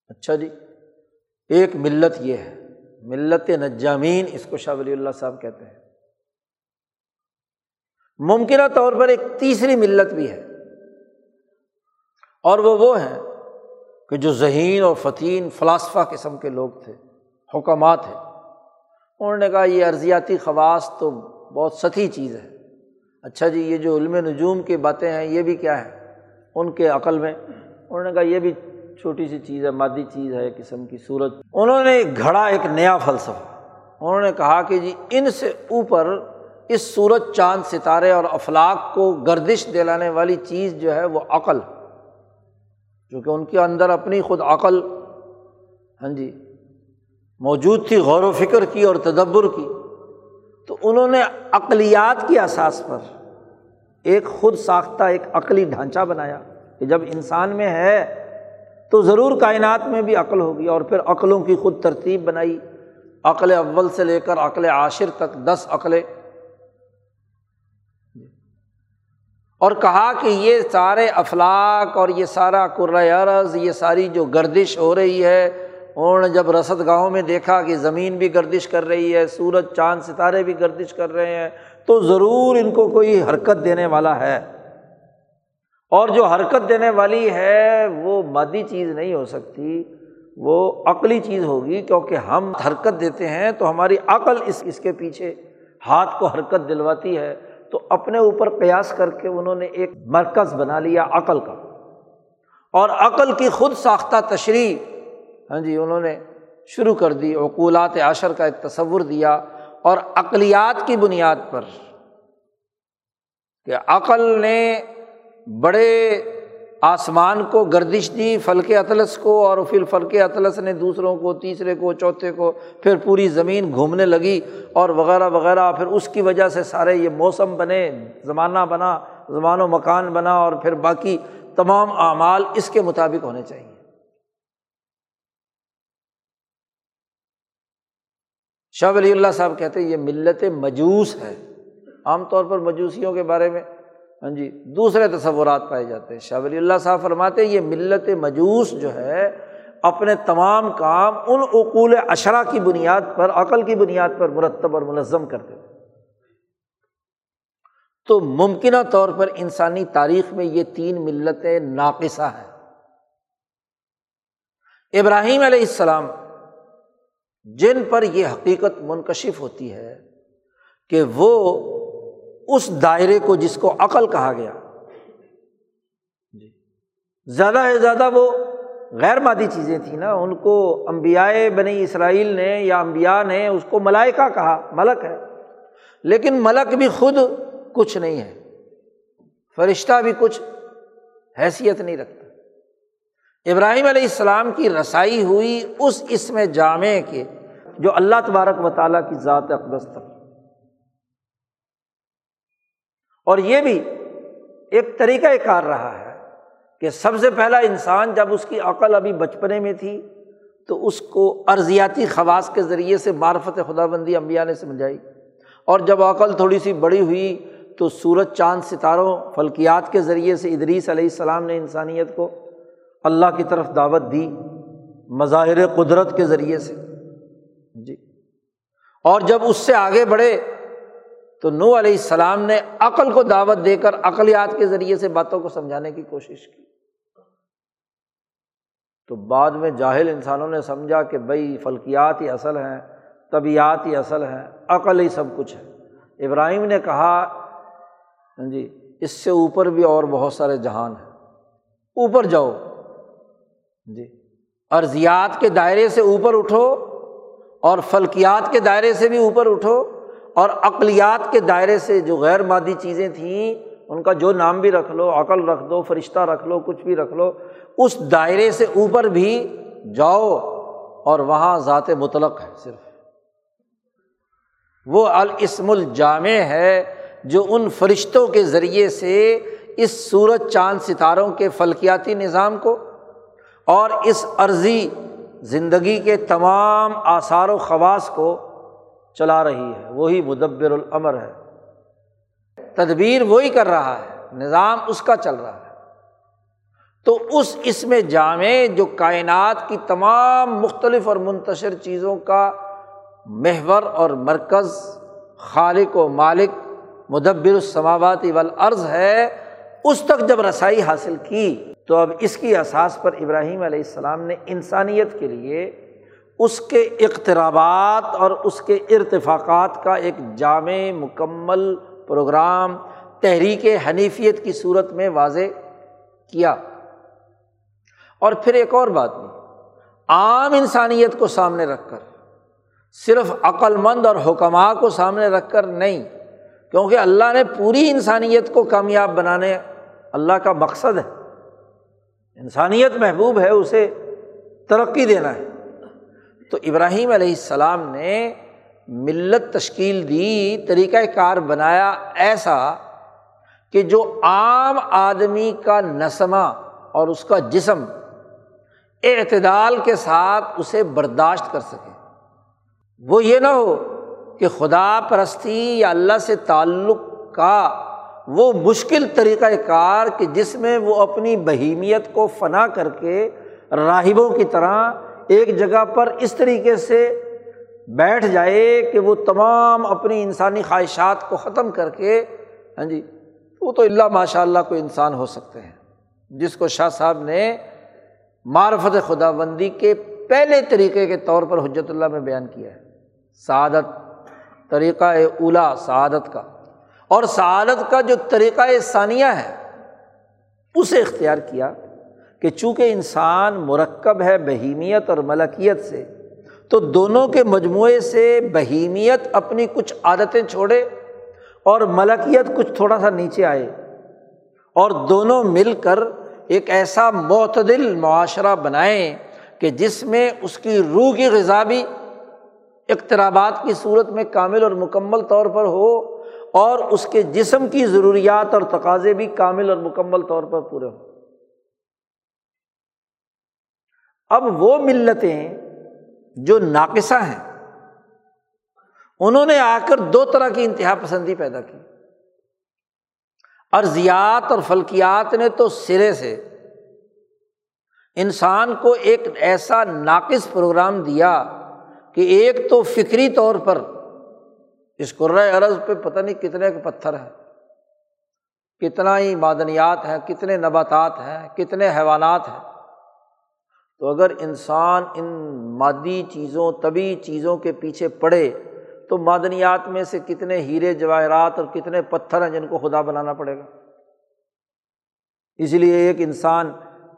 اچھا جی ایک ملت یہ ہے، ملت نجامین، اس کو شاہ ولی اللہ صاحب کہتے ہیں۔ ممکنہ طور پر ایک تیسری ملت بھی ہے۔ اور وہ وہ ہیں کہ جو ذہین اور فتین فلاسفہ قسم کے لوگ تھے حکمات ہیں انہوں نے کہا، یہ ارضیاتی خواص تو بہت سطحی چیز ہے۔ اچھا جی یہ جو علم نجوم کی باتیں ہیں، یہ بھی کیا ہے ان کے عقل میں۔ انہوں نے کہا، یہ بھی چھوٹی سی چیز ہے، مادی چیز ہے قسم کی صورت۔ انہوں نے گھڑا ایک نیا فلسفہ۔ انہوں نے کہا کہ جی ان سے اوپر اس سورج چاند ستارے اور افلاق کو گردش دلانے والی چیز جو ہے، وہ عقل۔ کیونکہ ان کے اندر اپنی خود عقل ہاں جی موجود تھی غور و فکر کی اور تدبر کی۔ تو انہوں نے عقلیات کی اساس پر ایک خود ساختہ، ایک عقلی ڈھانچہ بنایا کہ جب انسان میں ہے تو ضرور کائنات میں بھی عقل ہوگی اور پھر عقلوں کی خود ترتیب بنائی۔ عقل اول سے لے کر عقل عاشر تک دس عقلیں۔ اور کہا کہ یہ سارے افلاق اور یہ سارا عرض یہ ساری جو گردش ہو رہی ہے انہوں نے جب رسد گاہوں میں دیکھا کہ زمین بھی گردش کر رہی ہے، سورج، چاند، ستارے بھی گردش کر رہے ہیں، تو ضرور ان کو کوئی حرکت دینے والا ہے۔ اور جو حرکت دینے والی ہے وہ مادی چیز نہیں ہو سکتی، وہ عقلی چیز ہوگی، کیونکہ ہم حرکت دیتے ہیں تو ہماری عقل اس اس کے پیچھے ہاتھ کو حرکت دلواتی ہے۔ تو اپنے اوپر قیاس کر کے انہوں نے ایک مرکز بنا لیا عقل کا۔ اور عقل کی خود ساختہ تشریح ہاں جی انہوں نے شروع کر دی اقولات عشر کا ایک تصور دیا۔ اور عقلیات کی بنیاد پر کہ عقل نے بڑے آسمان کو گردش دی، فلک اطلس کو، اور پھر فلک اطلس نے دوسروں کو، تیسرے کو، چوتھے کو، پھر پوری زمین گھومنے لگی اور وغیرہ وغیرہ۔ پھر اس کی وجہ سے سارے یہ موسم بنے، زمانہ بنا، زمان و مکان بنا، اور پھر باقی تمام اعمال اس کے مطابق ہونے چاہیے۔ شاہ ولی اللہ صاحب کہتے ہیں، یہ ملت مجوس ہے۔ عام طور پر مجوسیوں کے بارے میں ہاں جی دوسرے تصورات پائے جاتے ہیں۔ شاہ ولی اللہ صاحب فرماتے یہ ملت مجوس جو ہے، اپنے تمام کام ان اقول اشرا کی بنیاد پر، عقل کی بنیاد پر مرتب اور منظم کرتے تھے۔ تو ممکنہ طور پر انسانی تاریخ میں یہ تین ملتیں ناقصہ ہیں۔ ابراہیم علیہ السلام، جن پر یہ حقیقت منکشف ہوتی ہے کہ وہ اس دائرے کو جس کو عقل کہا گیا۔ زیادہ سے زیادہ وہ غیر مادی چیزیں تھیں نا، ان کو امبیائے بنی اسرائیل نے یا امبیا نے اس کو ملائکہ کہا، ملک ہے۔ لیکن ملک بھی خود کچھ نہیں ہے، فرشتہ بھی کچھ حیثیت نہیں رکھتا۔ ابراہیم علیہ السلام کی رسائی ہوئی اس اسم جامع کے، جو اللہ تبارک و تعالیٰ کی ذات اقدس تک۔ اور یہ بھی ایک طریقۂ کار رہا ہے کہ سب سے پہلا انسان جب اس کی عقل ابھی بچپنے میں تھی تو اس کو ارضیاتی خواص کے ذریعے سے معرفت خدا بندی امبیا نے سمجھائی۔ اور جب عقل تھوڑی سی بڑی ہوئی تو سورج، چاند، ستاروں، فلکیات کے ذریعے سے ادریس علیہ السلام نے انسانیت کو اللہ کی طرف دعوت دی، مظاہر قدرت کے ذریعے سے۔ جی۔ اور جب اس سے آگے بڑھے تو نو علیہ السلام نے عقل کو دعوت دے کر عقلیات کے ذریعے سے باتوں کو سمجھانے کی کوشش کی۔ تو بعد میں جاہل انسانوں نے سمجھا کہ بھائی فلکیات ہی اصل ہیں طبیعت ہی اصل ہیں، عقل ہی سب کچھ ہے۔ ابراہیم نے کہا ہاں جی اس سے اوپر بھی اور بہت سارے جہان ہیں۔ اوپر جاؤ۔ جی ارضیات کے دائرے سے اوپر اٹھو اور فلکیات کے دائرے سے بھی اوپر اٹھو۔ اور عقلیات کے دائرے سے جو غیر مادی چیزیں تھیں، ان کا جو نام بھی رکھ لو، عقل رکھ دو، فرشتہ رکھ لو، کچھ بھی رکھ لو، اس دائرے سے اوپر بھی جاؤ اور وہاں ذات مطلق ہے صرف۔ وہ الاسم الجامع ہے جو ان فرشتوں کے ذریعے سے اس سورج چاند ستاروں کے فلکیاتی نظام کو اور اس عرضی زندگی کے تمام آثار و خواص کو چلا رہی ہے، وہی مدبر العمر ہے۔ تدبیر وہی کر رہا ہے، نظام اس کا چل رہا ہے۔ تو اس اس میں جامع جو کائنات کی تمام مختلف اور منتشر چیزوں کا محور اور مرکز خالق و مالک مدبر السماواتی والارض ہے، اس تک جب رسائی حاصل کی تو اب اس کی احساس پر ابراہیم علیہ السلام نے انسانیت کے لیے اس کے اقترابات اور اس کے ارتفاقات کا ایک جامع مکمل پروگرام تحریک حنیفیت کی صورت میں واضح کیا۔ اور پھر ایک اور بات بھی، عام انسانیت کو سامنے رکھ کر، صرف عقل مند اور حکمہ کو سامنے رکھ کر نہیں، کیونکہ اللہ نے پوری انسانیت کو کامیاب بنانے اللہ کا مقصد ہے۔ انسانیت محبوب ہے، اسے ترقی دینا ہے۔ تو ابراہیم علیہ السلام نے ملت تشکیل دی طریقۂ کار بنایا ایسا کہ جو عام آدمی کا نسمہ اور اس کا جسم اعتدال کے ساتھ اسے برداشت کر سکے۔ وہ یہ نہ ہو کہ خدا پرستی یا اللہ سے تعلق کا وہ مشکل طریقۂ کار کہ جس میں وہ اپنی بہیمیت کو فنا کر کے راہبوں کی طرح ایک جگہ پر اس طریقے سے بیٹھ جائے کہ وہ تمام اپنی انسانی خواہشات کو ختم کر کے ہاں جی وہ تو اللہ ماشاء اللہ کو انسان ہو سکتے ہیں۔ جس کو شاہ صاحب نے معرفت خدا بندی کے پہلے طریقے کے طور پر حجرت اللہ میں بیان کیا ہے۔ سعادت، طریقہ اولا سعادت کا۔ اور سعادت کا جو طریقۂ ثانیہ ہے، اسے اختیار کیا۔ کہ چونکہ انسان مرکب ہے بہیمیت اور ملکیت سے، تو دونوں کے مجموعے سے بہیمیت اپنی کچھ عادتیں چھوڑے اور ملکیت کچھ تھوڑا سا نیچے آئے اور دونوں مل کر ایک ایسا معتدل معاشرہ بنائیں کہ جس میں اس کی روح کی غذا بھی اقترابات کی صورت میں کامل اور مکمل طور پر ہو اور اس کے جسم کی ضروریات اور تقاضے بھی کامل اور مکمل طور پر پورے ہوں۔ اب وہ ملتیں جو ناقصہ ہیں، انہوں نے آ کر دو طرح کی انتہا پسندی پیدا کی۔ ارضیات اور فلکیات نے تو سرے سے انسان کو ایک ایسا ناقص پروگرام دیا کہ ایک تو فکری طور پر اس قرۂۂ عرض پہ پتہ نہیں کتنے کے پتھر ہیں، کتنا ہی معدنیات ہیں، کتنے نباتات ہیں، کتنے حیوانات ہیں۔ تو اگر انسان ان مادی چیزوں، طبی چیزوں کے پیچھے پڑے، تو معدنیات میں سے کتنے ہیرے جواہرات اور کتنے پتھر ہیں جن کو خدا بنانا پڑے گا؟ اس لیے ایک انسان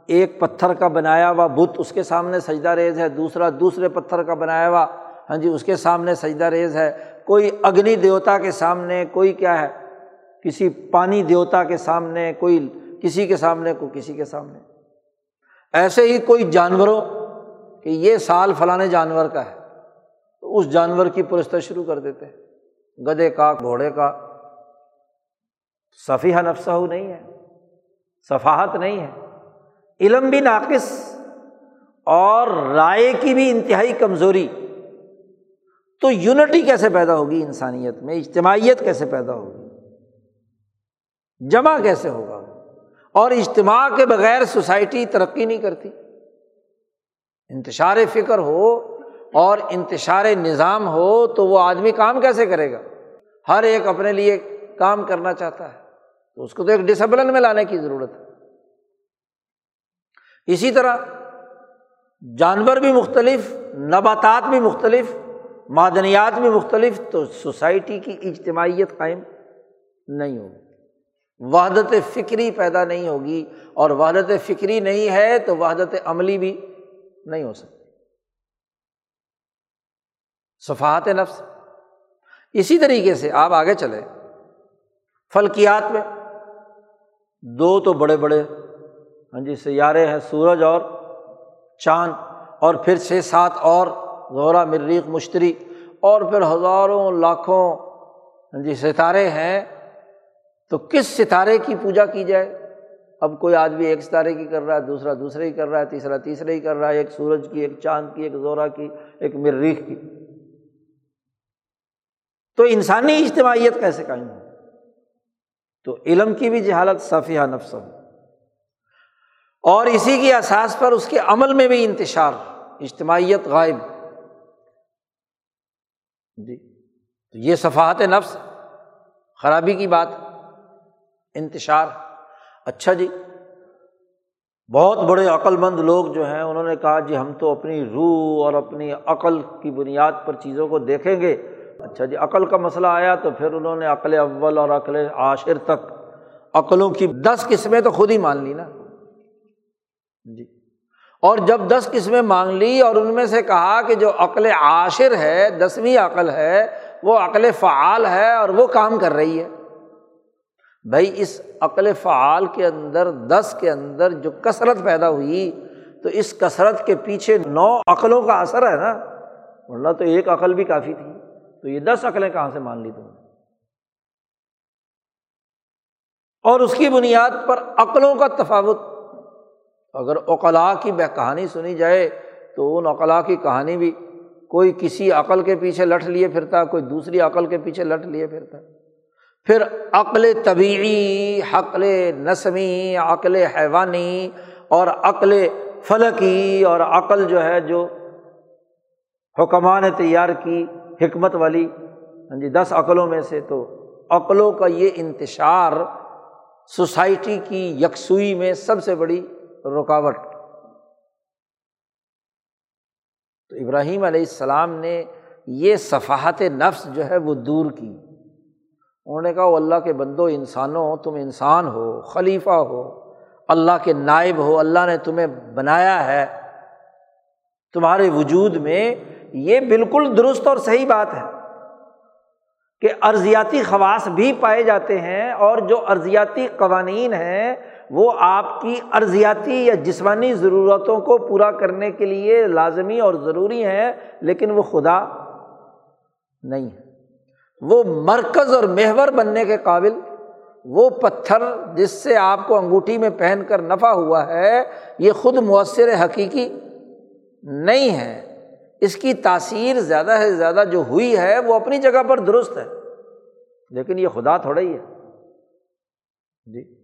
ایک پتھر کا بنایا ہوا بت اس کے سامنے سجدہ ریز ہے، دوسرا دوسرے پتھر کا بنایا ہوا ہاں جی اس کے سامنے سجدہ ریز ہے۔ کوئی اگنی دیوتا کے سامنے، کوئی کیا ہے، کسی پانی دیوتا کے سامنے، کوئی کسی کے سامنے کوئی کسی کے سامنے۔ ایسے ہی کوئی جانوروں کہ یہ سال فلاں جانور کا ہے، تو اس جانور کی پرستش شروع کر دیتے ہیں۔ گدے کا، گھوڑے کا۔ صفیہ نفسہ نہیں ہے، صفاحت نہیں ہے۔ علم بھی ناقص اور رائے کی بھی انتہائی کمزوری۔ تو یونٹی کیسے پیدا ہوگی انسانیت میں؟ اجتماعیت کیسے پیدا ہوگی؟ جمع کیسے ہوگا؟ اور اجتماع کے بغیر سوسائٹی ترقی نہیں کرتی۔ انتشار فکر ہو اور انتشار نظام ہو تو وہ آدمی کام کیسے کرے گا؟ ہر ایک اپنے لیے کام کرنا چاہتا ہے۔ تو اس کو تو ایک ڈسپلن میں لانے کی ضرورت ہے۔ اسی طرح جانور بھی مختلف، نباتات بھی مختلف، معدنیات بھی مختلف تو سوسائٹی کی اجتماعیت قائم نہیں ہوگی۔ وحدت فکری پیدا نہیں ہوگی اور وحدت فکری نہیں ہے تو وحدت عملی بھی نہیں ہو سکتی۔ صفحات نفس۔ اسی طریقے سے آپ آگے چلے فلکیات میں۔ دو تو بڑے بڑے۔ ہاں جی سیارے ہیں سورج اور چاند۔ اور پھر چھ سات اور۔ غورہ، مریخ، مشتری۔ اور پھر ہزاروں، لاکھوں۔ ہاں جی ستارے ہیں۔ تو کس ستارے کی پوجا کی جائے؟ اب کوئی آدمی ایک ستارے کی کر رہا ہے، دوسرا دوسرے کی کر رہا ہے، تیسرا تیسرے ہی کر رہا ہے، ایک سورج کی، ایک چاند کی، ایک زورا کی، ایک مریخ کی۔ تو انسانی اجتماعیت کیسے قائم ہو؟ تو علم کی بھی جہالت صفیہ نفس ہو۔ اور اسی کی احساس پر اس کے عمل میں بھی انتشار، اجتماعیت غائب۔ جی تو یہ صفحات نفس، خرابی کی بات۔ انتشار۔ اچھا جی بہت بڑے عقل مند لوگ جو ہیں، انہوں نے کہا جی ہم تو اپنی روح اور اپنی عقل کی بنیاد پر چیزوں کو دیکھیں گے۔ اچھا جی عقل کا مسئلہ آیا تو پھر انہوں نے عقل اول اور عقل عاشر تک عقلوں کی دس قسمیں تو خود ہی مان لی نا۔ جی۔ اور جب دس قسمیں مانگ لی اور ان میں سے کہا کہ جو عقل عاشر ہے، دسویں عقل ہے، وہ عقل فعال ہے اور وہ کام کر رہی ہے۔ بھائی اس عقل فعال کے اندر، دس کے اندر جو کثرت پیدا ہوئی، تو اس کثرت کے پیچھے نو عقلوں کا اثر ہے نا؟ ورنہ تو ایک عقل بھی کافی تھی۔ تو یہ دس عقلیں کہاں سے مان لی تم نے؟ اور اس کی بنیاد پر عقلوں کا تفاوت۔ اگر اوقلا کی بہ کہانی سنی جائے، تو ان اقلاع کی کہانی بھی کوئی کسی عقل کے پیچھے لٹ لیے پھرتا، کوئی دوسری عقل کے پیچھے لٹ لیے پھرتا۔ پھر عقل طبعی عقل نسمی، عقل حیوانی اور عقل فلکی اور عقل جو ہے جو حکمان نے تیار کی حکمت والی ہاں جی دس عقلوں میں سے تو عقلوں کا یہ انتشار سوسائٹی کی یکسوئی میں سب سے بڑی رکاوٹ۔ تو ابراہیم علیہ السلام نے یہ صفحت نفس جو ہے وہ دور کی۔ انہوں نے کہا وہ اللہ کے بندو، انسانوں، تم انسان ہو، خلیفہ ہو، اللہ کے نائب ہو، اللہ نے تمہیں بنایا ہے، تمہارے وجود میں یہ بالکل درست اور صحیح بات ہے کہ ارضیاتی خواص بھی پائے جاتے ہیں اور جو ارضیاتی قوانین ہیں وہ آپ کی ارضیاتی یا جسمانی ضرورتوں کو پورا کرنے کے لیے لازمی اور ضروری ہیں، لیکن وہ خدا نہیں ہے وہ مرکز اور محور بننے کے قابل وہ پتھر جس سے آپ کو انگوٹھی میں پہن کر نفع ہوا ہے، یہ خود مؤثر حقیقی نہیں ہے۔ اس کی تاثیر زیادہ سے زیادہ جو ہوئی ہے، وہ اپنی جگہ پر درست ہے۔ لیکن یہ خدا تھوڑا ہی ہے۔ جی۔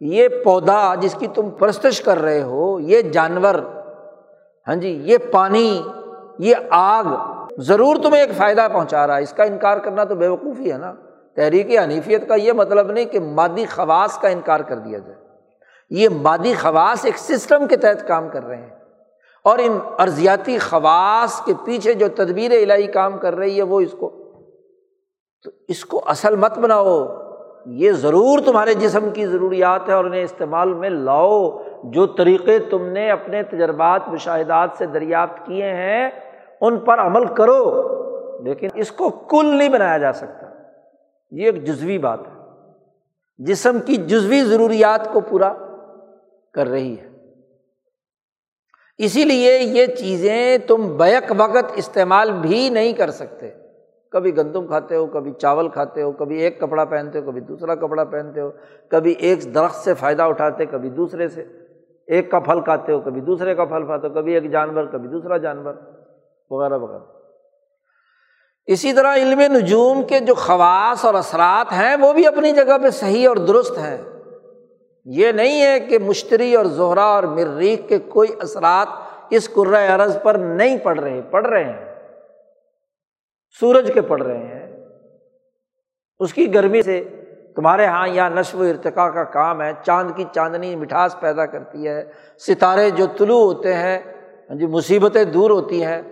یہ پودا جس کی تم پرستش کر رہے ہو، یہ جانور ہاں جی یہ پانی، یہ آگ ضرور تمہیں ایک فائدہ پہنچا رہا ہے۔ اس کا انکار کرنا تو بے وقوفی ہے نا۔ تحریک حنیفیت کا یہ مطلب نہیں کہ مادی خواص کا انکار کر دیا جائے۔ یہ مادی خواص ایک سسٹم کے تحت کام کر رہے ہیں۔ اور ان ارضیاتی خواص کے پیچھے جو تدبیر الہی کام کر رہی ہے وہ اس کو تو اس کو اصل مت بناؤ۔ یہ ضرور تمہارے جسم کی ضروریات ہے اور انہیں استعمال میں لاؤ۔ جو طریقے تم نے اپنے تجربات، مشاہدات سے دریافت کیے ہیں ان پر عمل کرو، لیکن اس کو کل نہیں بنایا جا سکتا۔ یہ ایک جزوی بات ہے۔ جسم کی جزوی ضروریات کو پورا کر رہی ہے۔ اسی لیے یہ چیزیں تم بیک وقت استعمال بھی نہیں کر سکتے۔ کبھی گندم کھاتے ہو، کبھی چاول کھاتے ہو، کبھی ایک کپڑا پہنتے ہو، کبھی دوسرا کپڑا پہنتے ہو، کبھی ایک درخت سے فائدہ اٹھاتے، کبھی دوسرے سے۔ ایک کا پھل کھاتے ہو، کبھی دوسرے کا پھل کھاتے ہو، کبھی ایک جانور، کبھی دوسرا جانور۔ وغیرہ وغیرہ۔ اسی طرح علم نجوم کے جو خواص اور اثرات ہیں، وہ بھی اپنی جگہ پہ صحیح اور درست ہیں۔ یہ نہیں ہے کہ مشتری اور زہرا اور مریخ کے کوئی اثرات اس عرض پر نہیں پڑ رہے پڑھ رہے ہیں۔ سورج کے پڑ رہے ہیں۔ اس کی گرمی سے تمہارے ہاں یہاں یا نشو و ارتقا کا کام ہے۔ چاند کی چاندنی مٹھاس پیدا کرتی ہے۔ ستارے جو طلوع ہوتے ہیں ہاں جی مصیبتیں دور ہوتی ہیں۔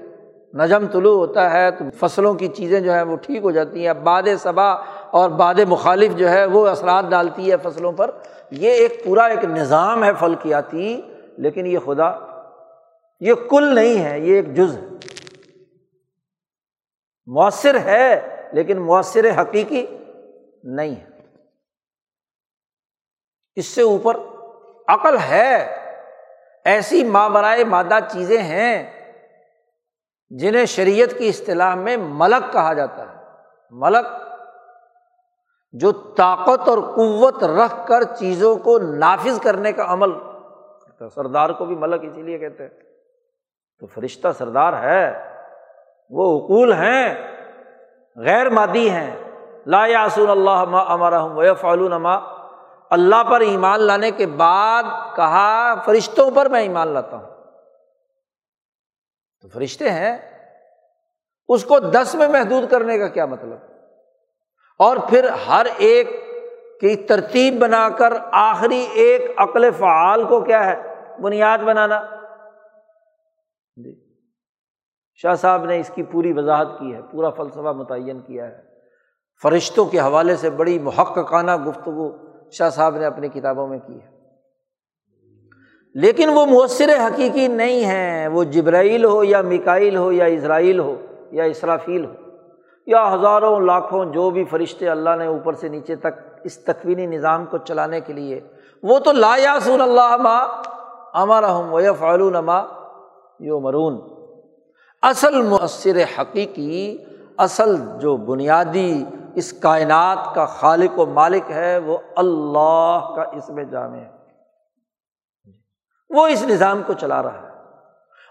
نجم طلوع ہوتا ہے تو فصلوں کی چیزیں جو ہیں وہ ٹھیک ہو جاتی ہیں باد صبا اور باد مخالف جو ہے وہ اثرات ڈالتی ہے فصلوں پر۔ یہ ایک پورا ایک نظام ہے فلکیاتی، لیکن یہ خدا، یہ کل نہیں ہے، یہ ایک جز ہے۔ مؤثر ہے، لیکن مؤثر حقیقی نہیں ہے۔ اس سے اوپر عقل ہے، ایسی مابرائے مادہ چیزیں ہیں جنہیں شریعت کی اصطلاح میں ملک کہا جاتا ہے۔ ملک جو طاقت اور قوت رکھ کر چیزوں کو نافذ کرنے کا عمل۔ کرتا سردار کو بھی ملک اسی لیے کہتے ہیں۔ تو فرشتہ سردار ہے، وہ اقول ہیں، غیر مادی ہیں۔ لا یاسون اللہ ہمارا ہوں فعلون اما اللہ پر ایمان لانے کے بعد کہا، فرشتوں پر میں ایمان لاتا ہوں۔ تو فرشتے ہیں، اس کو دس میں محدود کرنے کا کیا مطلب؟ اور پھر ہر ایک کی ترتیب بنا کر آخری ایک عقل فعال کو کیا ہے؟ بنیاد بنانا۔ جی۔ شاہ صاحب نے اس کی پوری وضاحت کی ہے، پورا فلسفہ متعین کیا ہے۔ فرشتوں کے حوالے سے بڑی محققانہ گفتگو شاہ صاحب نے اپنی کتابوں میں کی ہے۔ لیکن وہ مؤثر حقیقی نہیں ہے وہ جبرائیل ہو یا مکائل ہو یا اسرائیل ہو یا اسرافیل ہو یا ہزاروں، لاکھوں جو بھی فرشتے اللہ نے اوپر سے نیچے تک اس تکوینی نظام کو چلانے کے لیے، وہ تو لا یاسون اللہ ما ہمارا ہم و فعلون ما یو مرون اصل مؤثر حقیقی، اصل جو بنیادی اس کائنات کا خالق و مالک ہے، وہ اللہ کا اس میں جامع ہے۔ وہ اس نظام کو چلا رہا ہے۔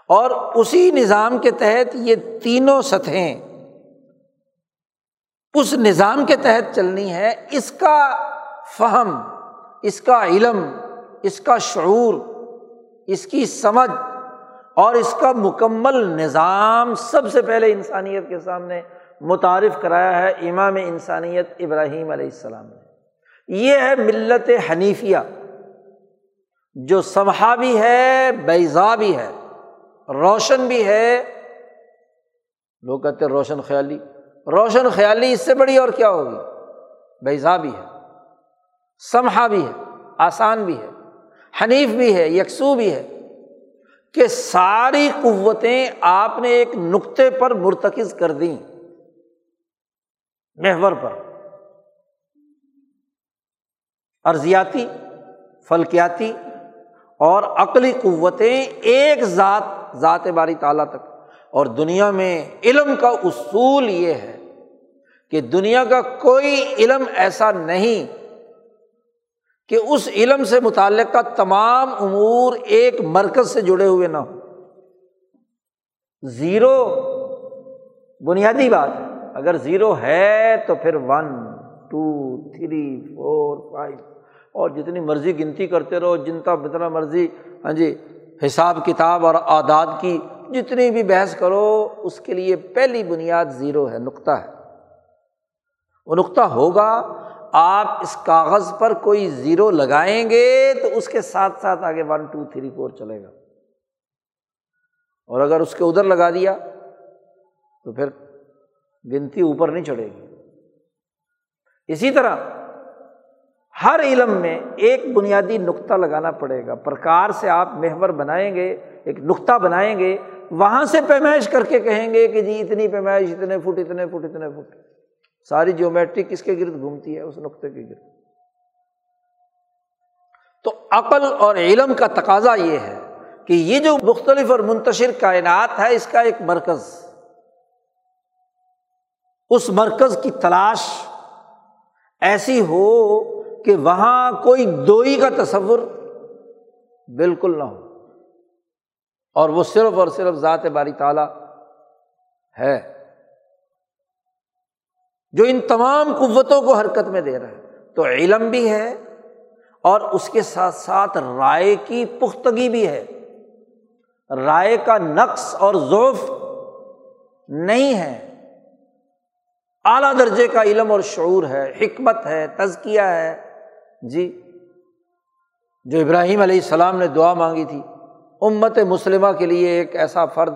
اور اسی نظام کے تحت یہ تینوں سطحیں اس نظام کے تحت چلنی ہے اس کا فہم، اس کا علم، اس کا شعور، اس کی سمجھ اور اس کا مکمل نظام سب سے پہلے انسانیت کے سامنے متعارف کرایا ہے۔ امام انسانیت ابراہیم علیہ السلام نے۔ یہ ہے ملت حنیفیہ۔ جو سمہا بھی ہے، بیضا بھی ہے، روشن بھی ہے۔ لوگ کہتے ہیں روشن خیالی۔ روشن خیالی اس سے بڑی اور کیا ہوگی؟ بیضا بھی ہے۔ سمہا بھی ہے، آسان بھی ہے۔ حنیف بھی ہے، یکسو بھی ہے۔ کہ ساری قوتیں آپ نے ایک نقطے پر مرتکز کر دیں۔ محور پر۔ ارضیاتی، فلکیاتی اور عقلی قوتیں ایک ذات ذات باری تعالیٰ تک۔ اور دنیا میں علم کا اصول یہ ہے کہ دنیا کا کوئی علم ایسا نہیں کہ اس علم سے متعلق کا تمام امور ایک مرکز سے جڑے ہوئے نہ ہو زیرو بنیادی بات ہے۔ اگر زیرو ہے تو پھر one two three four five اور جتنی مرضی گنتی کرتے رہو جنتا جتنا مرضی ہاں جی حساب کتاب اور اعداد کی جتنی بھی بحث کرو، اس کے لیے پہلی بنیاد زیرو ہے، نقطہ ہے۔ وہ نقطہ ہوگا، آپ اس کاغذ پر کوئی زیرو لگائیں گے تو اس کے ساتھ ساتھ آگے ون ٹو تھری فور چلے گا۔ اور اگر اس کے ادھر لگا دیا، تو پھر گنتی اوپر نہیں چڑھے گی۔ اسی طرح ہر علم میں ایک بنیادی نقطہ لگانا پڑے گا۔ پرکار سے آپ محور بنائیں گے، ایک نقطہ بنائیں گے، وہاں سے پیمائش کر کے کہیں گے کہ جی اتنی پیمائش، اتنے فٹ اتنے فٹ اتنے فٹ۔ ساری جیومیٹرک کس کے گرد گھومتی ہے؟ اس نقطے کے گرد۔ تو عقل اور علم کا تقاضا یہ ہے کہ یہ جو مختلف اور منتشر کائنات ہے، اس کا ایک مرکز۔ اس مرکز کی تلاش ایسی ہو کہ وہاں کوئی دوئی کا تصور بالکل نہ ہو۔ اور وہ صرف اور صرف ذات باری تعالی ہے، جو ان تمام قوتوں کو حرکت میں دے رہا ہے۔ تو علم بھی ہے اور اس کے ساتھ ساتھ رائے کی پختگی بھی ہے۔ رائے کا نقص اور ذوف نہیں ہے۔ اعلیٰ درجے کا علم اور شعور ہے، حکمت ہے، تزکیہ ہے۔ جی جو ابراہیم علیہ السلام نے دعا مانگی تھی، امت مسلمہ کے لیے ایک ایسا فرد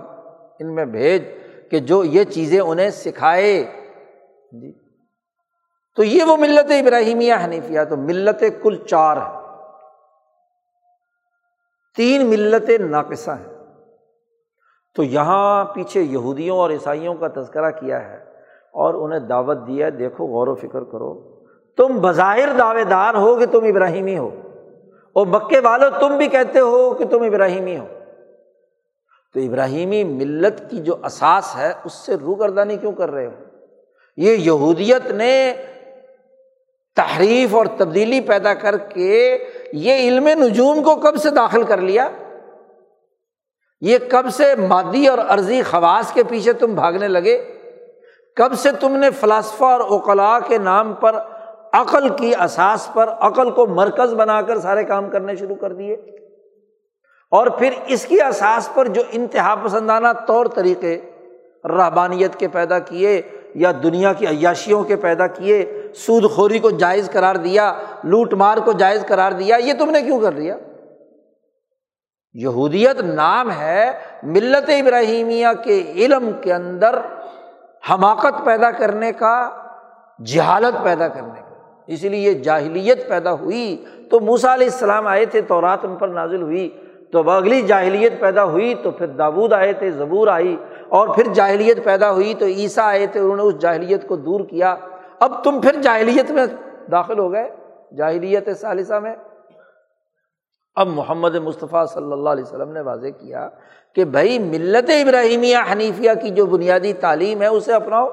ان میں بھیج کہ جو یہ چیزیں انہیں سکھائے۔ جی۔ تو یہ وہ ملت ابراہیمیہ حنیفیہ، تو ملت کل چار ہے تین ملت ناقصہ ہیں۔ تو یہاں پیچھے یہودیوں اور عیسائیوں کا تذکرہ کیا ہے اور انہیں دعوت دیا دیکھو، غور و فکر کرو۔ تم بظاہر دعوے دار ہو کہ تم ابراہیمی ہو اور مکے والو تم بھی کہتے ہو کہ تم ابراہیمی ہو۔ تو ابراہیمی ملت کی جو اساس ہے، اس سے روگردانی کیوں کر رہے ہو؟ یہ یہودیت نے تحریف اور تبدیلی پیدا کر کے یہ علم نجوم کو کب سے داخل کر لیا؟ یہ کب سے مادی اور عرضی خواص کے پیچھے تم بھاگنے لگے؟ کب سے تم نے فلاسفہ اور اوقلا کے نام پر عقل کی اساس پر عقل کو مرکز بنا کر سارے کام کرنے شروع کر دیے۔ اور پھر اس کی اساس پر جو انتہا پسندانہ طور طریقے رحبانیت کے پیدا کیے یا دنیا کی عیاشیوں کے پیدا کیے، سود خوری کو جائز قرار دیا، لوٹ مار کو جائز قرار دیا، یہ تم نے کیوں کر دیا؟ یہودیت نام ہے ملت ابراہیمیہ کے علم کے اندر حماقت پیدا کرنے کا، جہالت پیدا کرنے کا۔ اس لیے جاہلیت پیدا ہوئی تو موسا علیہ السلام آئے تھے تو رات ان پر نازل ہوئی۔ تو اگلی جاہلیت پیدا ہوئی تو پھر دابود آئے تھے، زبور آئی۔ اور پھر جاہلیت پیدا ہوئی تو عیسیٰ آئے تھے، انہوں نے اس جاہلیت کو دور کیا۔ اب تم پھر جاہلیت میں داخل ہو گئے، جاہلیت ثالثہ میں۔ اب محمد مصطفیٰ صلی اللہ علیہ وسلم نے واضح کیا کہ بھائی ملت ابراہیمیہ حنیفیہ کی جو بنیادی تعلیم ہے، اسے اپناؤ۔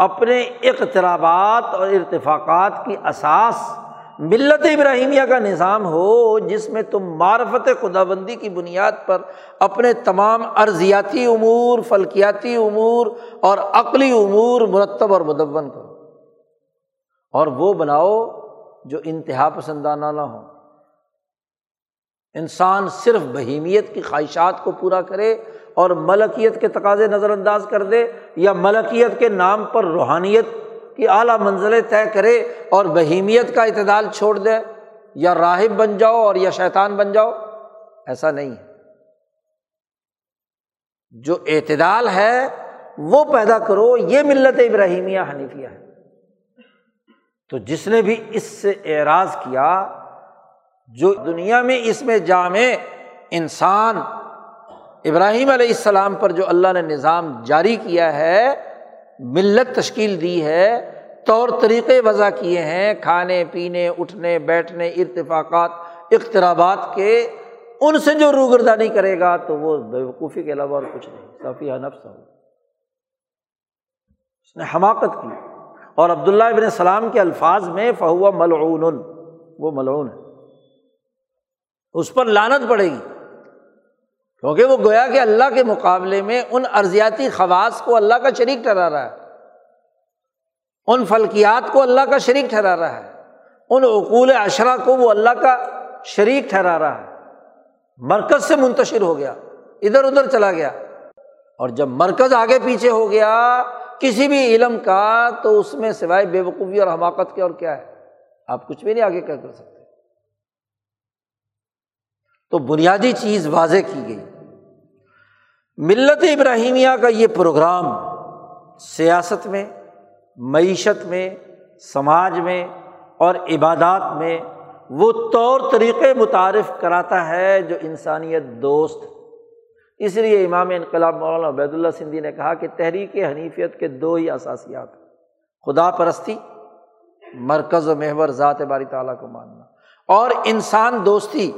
اپنے اقترابات اور ارتفاقات کی اساس ملت ابراہیمیہ کا نظام ہو، جس میں تم معرفت خدا بندی کی بنیاد پر اپنے تمام ارضیاتی امور، فلکیاتی امور اور عقلی امور مرتب اور مدون کرو۔ اور وہ بناؤ جو انتہا پسندانہ نہ ہو۔ انسان صرف بہیمیت کی خواہشات کو پورا کرے اور ملکیت کے تقاضے نظر انداز کر دے یا ملکیت کے نام پر روحانیت کی اعلیٰ منزلیں طے کرے اور بہیمیت کا اعتدال چھوڑ دے یا راہب بن جاؤ اور یا شیطان بن جاؤ، ایسا نہیں ہے۔ جو اعتدال ہے، وہ پیدا کرو، یہ ملت ابراہیمیہ حنیفیہ ہے۔ تو جس نے بھی اس سے اعراض کیا، جو دنیا میں اس میں جامع انسان ابراہیم علیہ السلام پر جو اللہ نے نظام جاری کیا ہے، ملت تشکیل دی ہے، طور طریقے وضع کیے ہیں، کھانے، پینے، اٹھنے، بیٹھنے، ارتفاقات اخترابات کے، ان سے جو روگردانی کرے گا تو وہ بیوقوفی کے علاوہ اور کچھ نہیں۔ صفیہ نفس ہو۔ اس نے حماقت کی۔ اور عبداللہ ابن السلام کے الفاظ میں فہو ملعون وہ ملعون ہے۔ اس پر لانت پڑے گی۔ کیونکہ وہ گویا کہ اللہ کے مقابلے میں ان ارضیاتی خواص کو اللہ کا شریک ٹھہرا رہا ہے۔ ان فلکیات کو اللہ کا شریک ٹھہرا رہا ہے۔ ان اقول اشرا کو وہ اللہ کا شریک ٹھہرا رہا ہے۔ مرکز سے منتشر ہو گیا، ادھر ادھر چلا گیا۔ اور جب مرکز آگے پیچھے ہو گیا، کسی بھی علم کا، تو اس میں سوائے بے وقوفی اور حماقت کے اور کیا ہے؟ آپ کچھ بھی نہیں آگے کیا کر سکتے۔ تو بنیادی چیز واضح کی گئی۔ ملت ابراہیمیہ کا یہ پروگرام سیاست میں، معیشت میں، سماج میں اور عبادات میں وہ طور طریقے متعارف کراتا ہے جو انسانیت دوست اس لیے امام انقلاب مولانا عبید اللہ سندھی نے کہا کہ تحریک حنیفیت کے دو ہی اثاسیات خدا پرستی، مرکز و محور ذات باری تعالیٰ کو ماننا۔ اور انسان دوستی،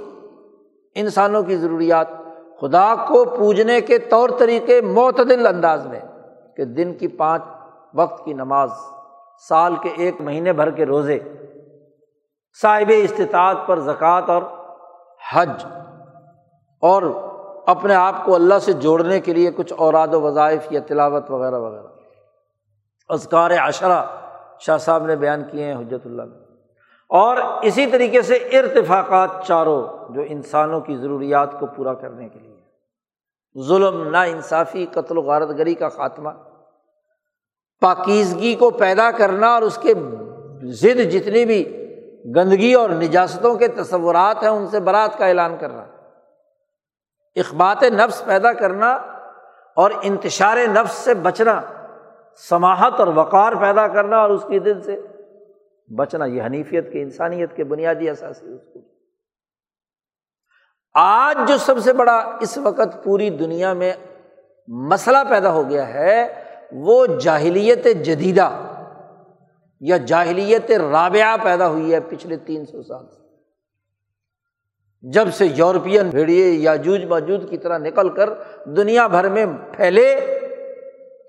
انسانوں کی ضروریات خدا کو پوجنے کے طور طریقے معتدل انداز میں کہ دن کی پانچ وقت کی نماز، سال کے ایک مہینے بھر کے روزے، صاحب استطاعت پر زکوٰۃ اور حج، اور اپنے آپ کو اللہ سے جوڑنے کے لیے کچھ اوراد و وظائف یا تلاوت وغیرہ وغیرہ۔ ازکار عشرہ شاہ صاحب نے بیان کیے ہیں حجرت اللہ میں۔ اور اسی طریقے سے ارتفاقات چاروں جو انسانوں کی ضروریات کو پورا کرنے کے لیے۔ ظلم نا انصافی قتل و غارت گری کا خاتمہ، پاکیزگی کو پیدا کرنا اور اس کے ضد جتنی بھی گندگی اور نجاستوں کے تصورات ہیں، ان سے برات کا اعلان کرنا، اخبات نفس پیدا کرنا اور انتشار نفس سے بچنا سماہت اور وقار پیدا کرنا اور اس کی دل سے بچنا، یہ حنیفیت کے، انسانیت کے بنیادی اثاثی آج جو سب سے بڑا اس وقت پوری دنیا میں مسئلہ پیدا ہو گیا ہے، وہ جاہلیت جدیدہ یا جاہلیت رابعہ پیدا ہوئی ہے پچھلے تین سو سال سے۔ جب سے یورپین بھیڑیے یا جوج موجود کی طرح نکل کر دنیا بھر میں پھیلے،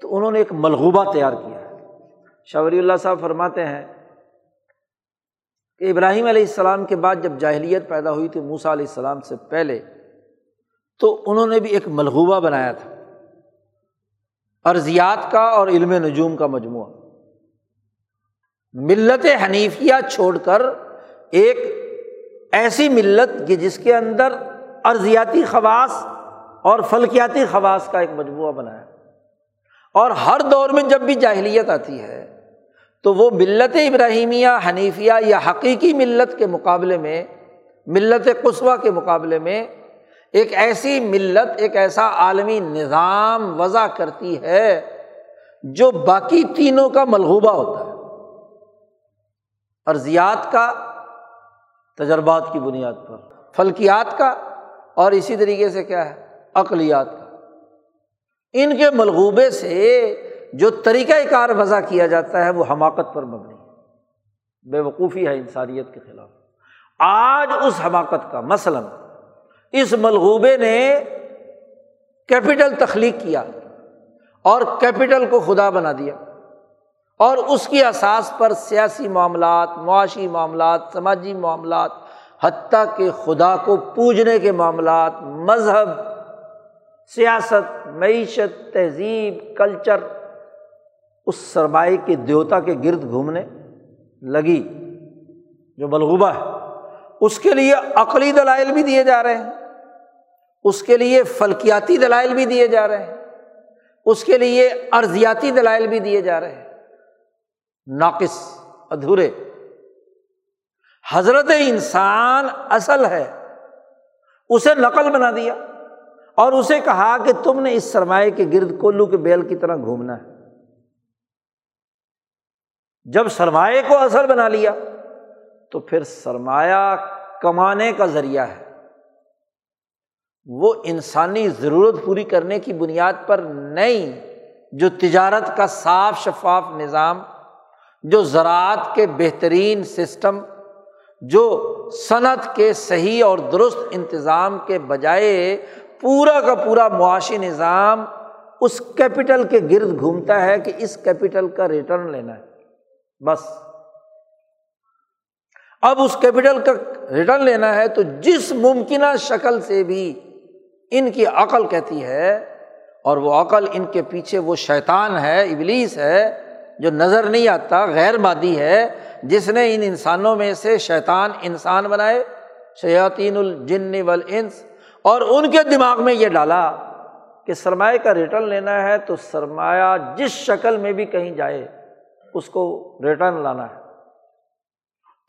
تو انہوں نے ایک ملغوبہ تیار کیا ہے۔ شاوری اللہ صاحب فرماتے ہیں کہ ابراہیم علیہ السلام کے بعد جب جاہلیت پیدا ہوئی تھی موسا علیہ السلام سے پہلے تو انہوں نے بھی ایک ملغوبہ بنایا تھا۔ ارضیات کا اور علم نجوم کا مجموعہ۔ ملت حنیفیہ چھوڑ کر ایک ایسی ملت کہ جس کے اندر ارضیاتی خواص اور فلکیاتی خواص کا ایک مجموعہ بنایا۔ اور ہر دور میں جب بھی جاہلیت آتی ہے تو وہ ملت ابراہیمیہ، حنیفیہ یا حقیقی ملت کے مقابلے میں، ملت قصبہ کے مقابلے میں ایک ایسی ملت، ایک ایسا عالمی نظام وضع کرتی ہے جو باقی تینوں کا ملغوبہ ہوتا ہے۔ ارضیات کا، تجربات کی بنیاد پر۔ فلکیات کا، اور اسی طریقے سے کیا ہے؟ اقلیات کا۔ ان کے ملغوبے سے جو طریقۂ کار وضع کیا جاتا ہے وہ حماقت پر مبنی ہے۔ بے وقوفی ہے انسانیت کے خلاف۔ آج اس حماقت کا مثلاً اس ملغوبے نے کیپٹل تخلیق کیا اور کیپٹل کو خدا بنا دیا اور اس کی اساس پر سیاسی معاملات، معاشی معاملات، سماجی معاملات، حتیٰ کہ خدا کو پوجنے کے معاملات، مذہب، سیاست، معیشت، تہذیب، کلچر اس سرمائے کے دیوتا کے گرد گھومنے لگی جو ملغوبہ ہے۔ اس کے لیے عقلی دلائل بھی دیے جا رہے ہیں۔ اس کے لیے فلکیاتی دلائل بھی دیے جا رہے ہیں۔ اس کے لیے ارضیاتی دلائل بھی دیے جا رہے ہیں۔ ناقص، ادھورے۔ حضرت انسان اصل ہے۔ اسے نقل بنا دیا اور اسے کہا کہ تم نے اس سرمایہ کے گرد کولو کے بیل کی طرح گھومنا ہے۔ جب سرمایہ کو اصل بنا لیا تو پھر سرمایہ کمانے کا ذریعہ ہے۔ وہ انسانی ضرورت پوری کرنے کی بنیاد پر نہیں، جو تجارت کا صاف شفاف نظام، جو زراعت کے بہترین سسٹم، جو صنعت کے صحیح اور درست انتظام کے بجائے پورا کا پورا معاشی نظام اس کیپٹل کے گرد گھومتا ہے کہ اس کیپٹل کا ریٹرن لینا ہے۔ بس۔ اب اس کیپٹل کا ریٹرن لینا ہے تو جس ممکنہ شکل سے بھی ان کی عقل کہتی ہے اور وہ عقل ان کے پیچھے وہ شیطان ہے، ابلیس ہے جو نظر نہیں آتا، غیر مادی ہے، جس نے ان انسانوں میں سے شیطان انسان بنائے، شیاطین الجن والانس، اور ان کے دماغ میں یہ ڈالا کہ سرمایہ کا ریٹرن لینا ہے تو سرمایہ جس شکل میں بھی کہیں جائے اس کو ریٹرن لانا ہے۔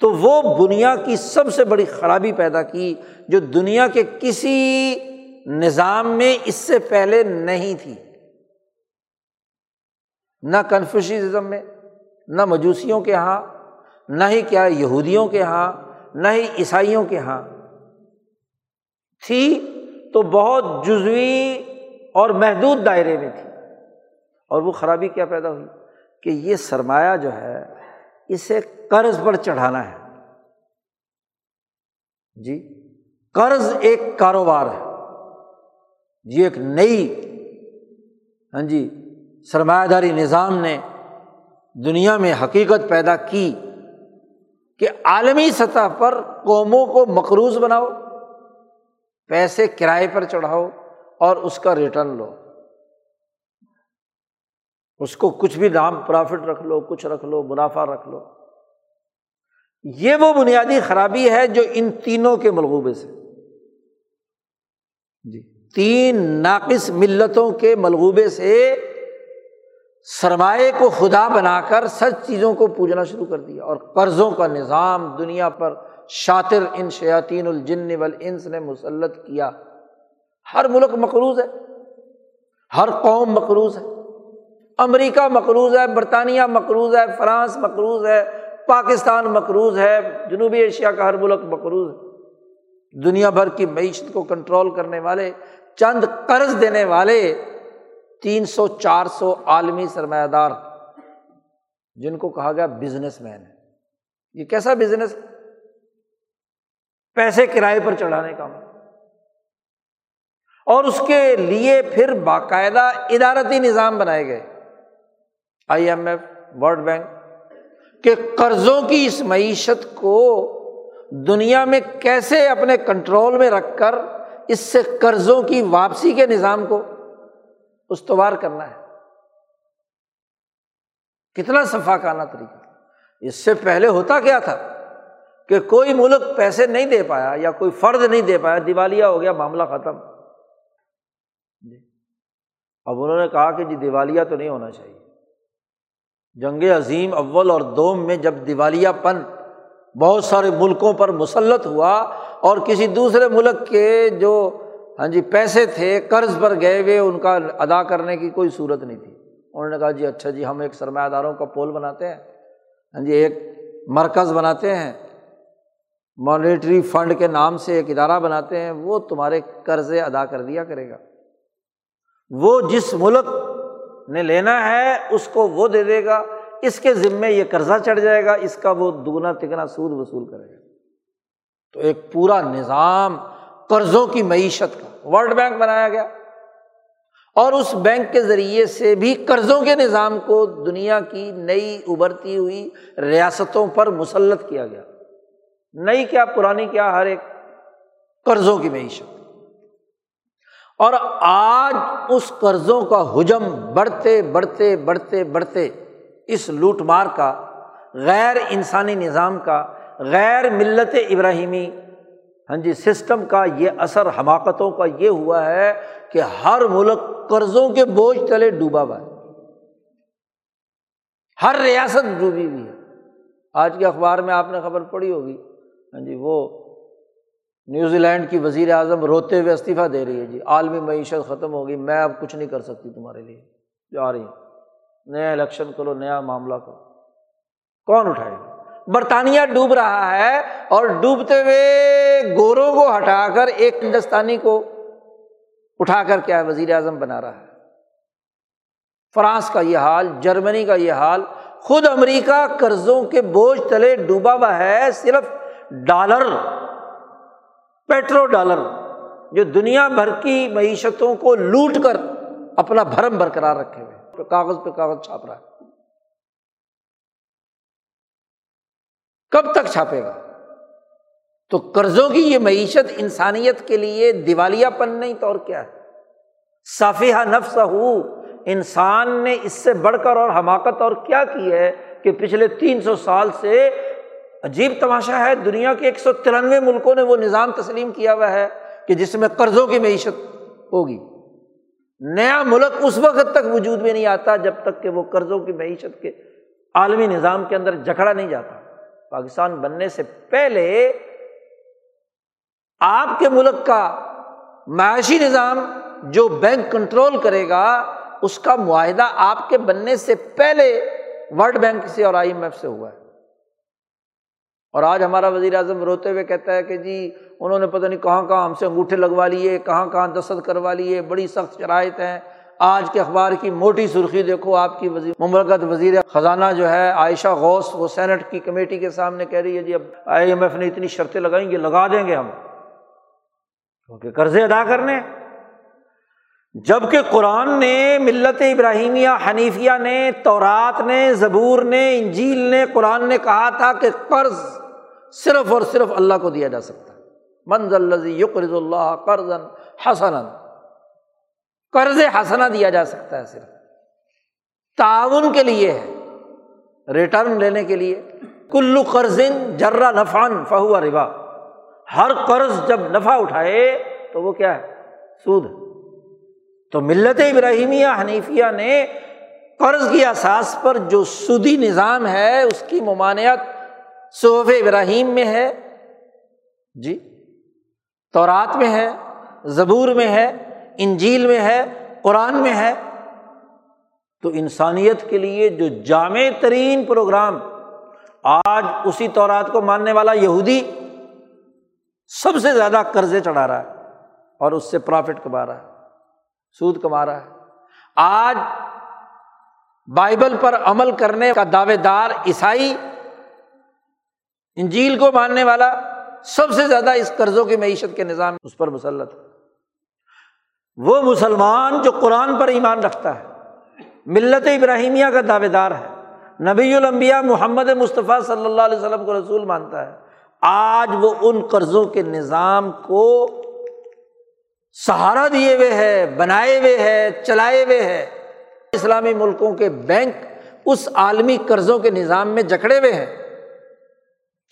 تو وہ دنیا کی سب سے بڑی خرابی پیدا کی جو دنیا کے کسی نظام میں اس سے پہلے نہیں تھی۔ نہ کنفیوشزم میں، نہ مجوسیوں کے یہاں نہ ہی کیا یہودیوں کے یہاں نہ ہی عیسائیوں کے یہاں تھی تو بہت جزوی اور محدود دائرے میں تھی۔ اور وہ خرابی کیا پیدا ہوئی؟ کہ یہ سرمایہ جو ہے، اسے قرض پر چڑھانا ہے۔ جی قرض ایک کاروبار ہے۔ جی ایک نئی ہاں جی سرمایہ داری نظام نے دنیا میں حقیقت پیدا کی کہ عالمی سطح پر قوموں کو مقروض بناؤ، پیسے کرائے پر چڑھاؤ اور اس کا ریٹرن لو۔ اس کو کچھ بھی نام پرافٹ رکھ لو، کچھ رکھ لو، منافع رکھ لو۔ یہ وہ بنیادی خرابی ہے جو ان تینوں کے ملغوبے سے۔ جی۔ تین ناقص ملتوں کے ملغوبے سے سرمایہ کو خدا بنا کر سچ چیزوں کو پوجنا شروع کر دیا اور قرضوں کا نظام دنیا پر شاطر ان شیاطین الجن والانس نے مسلط کیا۔ ہر ملک مقروض ہے۔ ہر قوم مقروض ہے۔ امریکہ مقروض ہے، برطانیہ مقروض ہے، فرانس مقروض ہے، پاکستان مقروض ہے، جنوبی ایشیا کا ہر ملک مقروض ہے۔ دنیا بھر کی معیشت کو کنٹرول کرنے والے، چند قرض دینے والے تین سو، چار سو عالمی سرمایہ دار جن کو کہا گیا بزنس مین ہے۔ یہ کیسا بزنس پیسے کرائے پر چڑھانے کا اور اس کے لیے پھر باقاعدہ ادارتی نظام بنائے گئے۔ I M F world bank کہ قرضوں کی اس معیشت کو دنیا میں کیسے اپنے کنٹرول میں رکھ کر اس سے قرضوں کی واپسی کے نظام کو استوار کرنا ہے۔ کتنا شفاقانہ طریقہ۔ اس سے پہلے ہوتا کیا تھا کہ کوئی ملک پیسے نہیں دے پایا یا کوئی فرد نہیں دے پایا، دیوالیہ ہو گیا، معاملہ ختم۔ جی۔ اب انہوں نے کہا کہ جی دیوالیہ تو نہیں ہونا چاہیے۔ جنگ عظیم اول اور دوم میں جب دیوالیہ پن بہت سارے ملکوں پر مسلط ہوا اور کسی دوسرے ملک کے جو ہاں جی پیسے تھے، قرض پر گئے ہوئے، ان کا ادا کرنے کی کوئی صورت نہیں تھی۔ انہوں نے کہا جی اچھا جی ہم ایک سرمایہ داروں کا پول بناتے ہیں۔ ہاں جی ایک مرکز بناتے ہیں۔ مانیٹری فنڈ کے نام سے ایک ادارہ بناتے ہیں۔ وہ تمہارے قرضے ادا کر دیا کرے گا۔ وہ جس ملک نے لینا ہے، اس کو وہ دے دے گا۔ اس کے ذمے یہ قرضہ چڑھ جائے گا، اس کا وہ دگنا تگنا سود وصول کرے گا۔ تو ایک پورا نظام قرضوں کی معیشت کا ورلڈ بینک بنایا گیا۔ اور اس بینک کے ذریعے سے بھی قرضوں کے نظام کو دنیا کی نئی ابھرتی ہوئی ریاستوں پر مسلط کیا گیا۔ نئی کیا، پرانی کیا، ہر ایک قرضوں کی معیشت۔ اور آج اس قرضوں کا حجم بڑھتے بڑھتے بڑھتے بڑھتے اس لوٹ مار کا، غیر انسانی نظام کا، غیر ملت ابراہیمی ہاں جی سسٹم کا یہ اثر حماقتوں کا یہ ہوا ہے کہ ہر ملک قرضوں کے بوجھ تلے ڈوبا ہوا ہے۔ ہر ریاست ڈوبی ہوئی ہے۔ آج کے اخبار میں آپ نے خبر پڑھی ہوگی۔ ہاں جی وہ نیوزی لینڈ کی وزیر اعظم روتے ہوئے استعفیٰ دے رہی ہے جی۔ عالمی معیشت ختم ہوگی میں اب کچھ نہیں کر سکتی تمہارے لیے۔ جا رہی ہوں نیا الیکشن کرو نیا معاملہ کرو کون اٹھائے گا؟ برطانیہ ڈوب رہا ہے اور ڈوبتے ہوئے گوروں کو ہٹا کر ایک ہندوستانی کو اٹھا کر کیا ہے؟ وزیر اعظم بنا رہا ہے۔ فرانس کا یہ حال، جرمنی کا یہ حال، خود امریکہ قرضوں کے بوجھ تلے ڈوبا ہوا ہے، صرف ڈالر۔ پیٹرو ڈالر جو دنیا بھر کی معیشتوں کو لوٹ کر اپنا بھرم برقرار رکھے ہوئے کاغذ پہ کاغذ چھاپ رہا ہے۔ کب تک چھاپے گا؟ تو قرضوں کی یہ معیشت انسانیت کے لیے دیوالیہ پن نہیں تو اور کیا ہے؟ صافیہ نفس ہو انسان نے اس سے بڑھ کر اور حماقت اور کیا کی ہے کہ پچھلے تین سو سال سے عجیب تماشا ہے، دنیا کے ایک سو ترانوے ملکوں نے وہ نظام تسلیم کیا ہوا ہے کہ جس میں قرضوں کی معیشت ہوگی۔ نیا ملک اس وقت تک وجود میں نہیں آتا جب تک کہ وہ قرضوں کی معیشت کے عالمی نظام کے اندر جکڑا نہیں جاتا۔ پاکستان بننے سے پہلے آپ کے ملک کا معاشی نظام جو بینک کنٹرول کرے گا، اس کا معاہدہ آپ کے بننے سے پہلے ورلڈ بینک سے اور آئی ایم ایف سے ہوا ہے۔ اور آج ہمارا وزیر اعظم روتے ہوئے کہتا ہے کہ جی انہوں نے پتہ نہیں کہاں کہاں ہم سے انگوٹھے لگوا لیے، کہاں کہاں دستخط کروا لیے، بڑی سخت شرائط ہیں۔ آج کے اخبار کی موٹی سرخی دیکھو، آپ کی وزیر، مملکت وزیر خزانہ جو ہے، عائشہ غوث، وہ سینٹ کی کمیٹی کے سامنے کہہ رہی ہے جی اب آئی ایم ایف نے اتنی شرطیں لگائیں گے لگا دیں گے ہم۔ کیونکہ قرضے ادا کرنے۔ جبکہ قرآن نے، ملت ابراہیمیہ، حنیفیہ نے، تورات نے، زبور نے، انجیل نے، قرآن نے کہا تھا کہ قرض صرف اور صرف اللہ کو دیا جا سکتا ہے۔ منزل یقرض اللہ قرض حسن قرض حسنا دیا جا سکتا ہے صرف۔ تعاون کے لیے ہے۔ ریٹرن لینے کے لیے۔ کلو قرض جرا نفان فہو ربا۔ ہر قرض جب نفع اٹھائے تو وہ کیا ہے؟ سود تو ملت ابراہیمیہ حنیفیہ نے قرض کی اثاث پر جو سودی نظام ہے، اس کی ممانعت صوف ابراہیم میں ہے جی تورات میں ہے، زبور میں ہے، انجیل میں ہے، قرآن میں ہے۔ تو انسانیت کے لیے جو جامع ترین پروگرام آج اسی طورات کو ماننے والا یہودی سب سے زیادہ قرضے چڑھا رہا ہے اور اس سے پرافٹ کما رہا ہے، سود کما رہا ہے۔ آج بائبل پر عمل کرنے کا دعوے دار عیسائی انجیل کو ماننے والا سب سے زیادہ اس قرضوں کی معیشت کے نظام اس پر مسلط ہے۔ وہ مسلمان جو قرآن پر ایمان رکھتا ہے، ملت ابراہیمیہ کا دعوے دار ہے، نبی المبیا محمد مصطفیٰ صلی اللہ علیہ وسلم کو رسول مانتا ہے، آج وہ ان قرضوں کے نظام کو سہارا دیے ہوئے ہے، بنائے ہوئے ہے، چلائے ہوئے ہے۔ اسلامی ملکوں کے بینک اس عالمی قرضوں کے نظام میں جکڑے ہوئے ہیں۔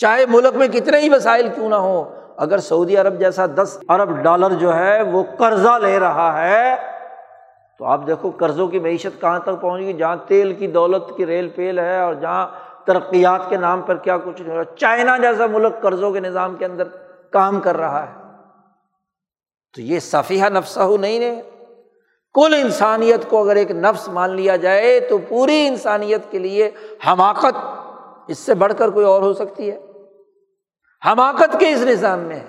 چاہے ملک میں کتنے ہی وسائل کیوں نہ ہو اگر سعودی عرب جیسا دس ارب ڈالر جو ہے وہ قرضہ لے رہا ہے، تو آپ دیکھو قرضوں کی معیشت کہاں تک پہنچ گئی، جہاں تیل کی دولت کی ریل پیل ہے اور جہاں ترقیات کے نام پر کیا کچھ نہیں ہو رہا، چائنا جیسا ملک قرضوں کے نظام کے اندر کام کر رہا ہے۔ تو یہ صفیہ نفسہ ہو نہیں ہے کل انسانیت کو اگر ایک نفس مان لیا جائے، تو پوری انسانیت کے لیے حماقت اس سے بڑھ کر کوئی اور ہو سکتی ہے۔ حماقت کے اس نظام میں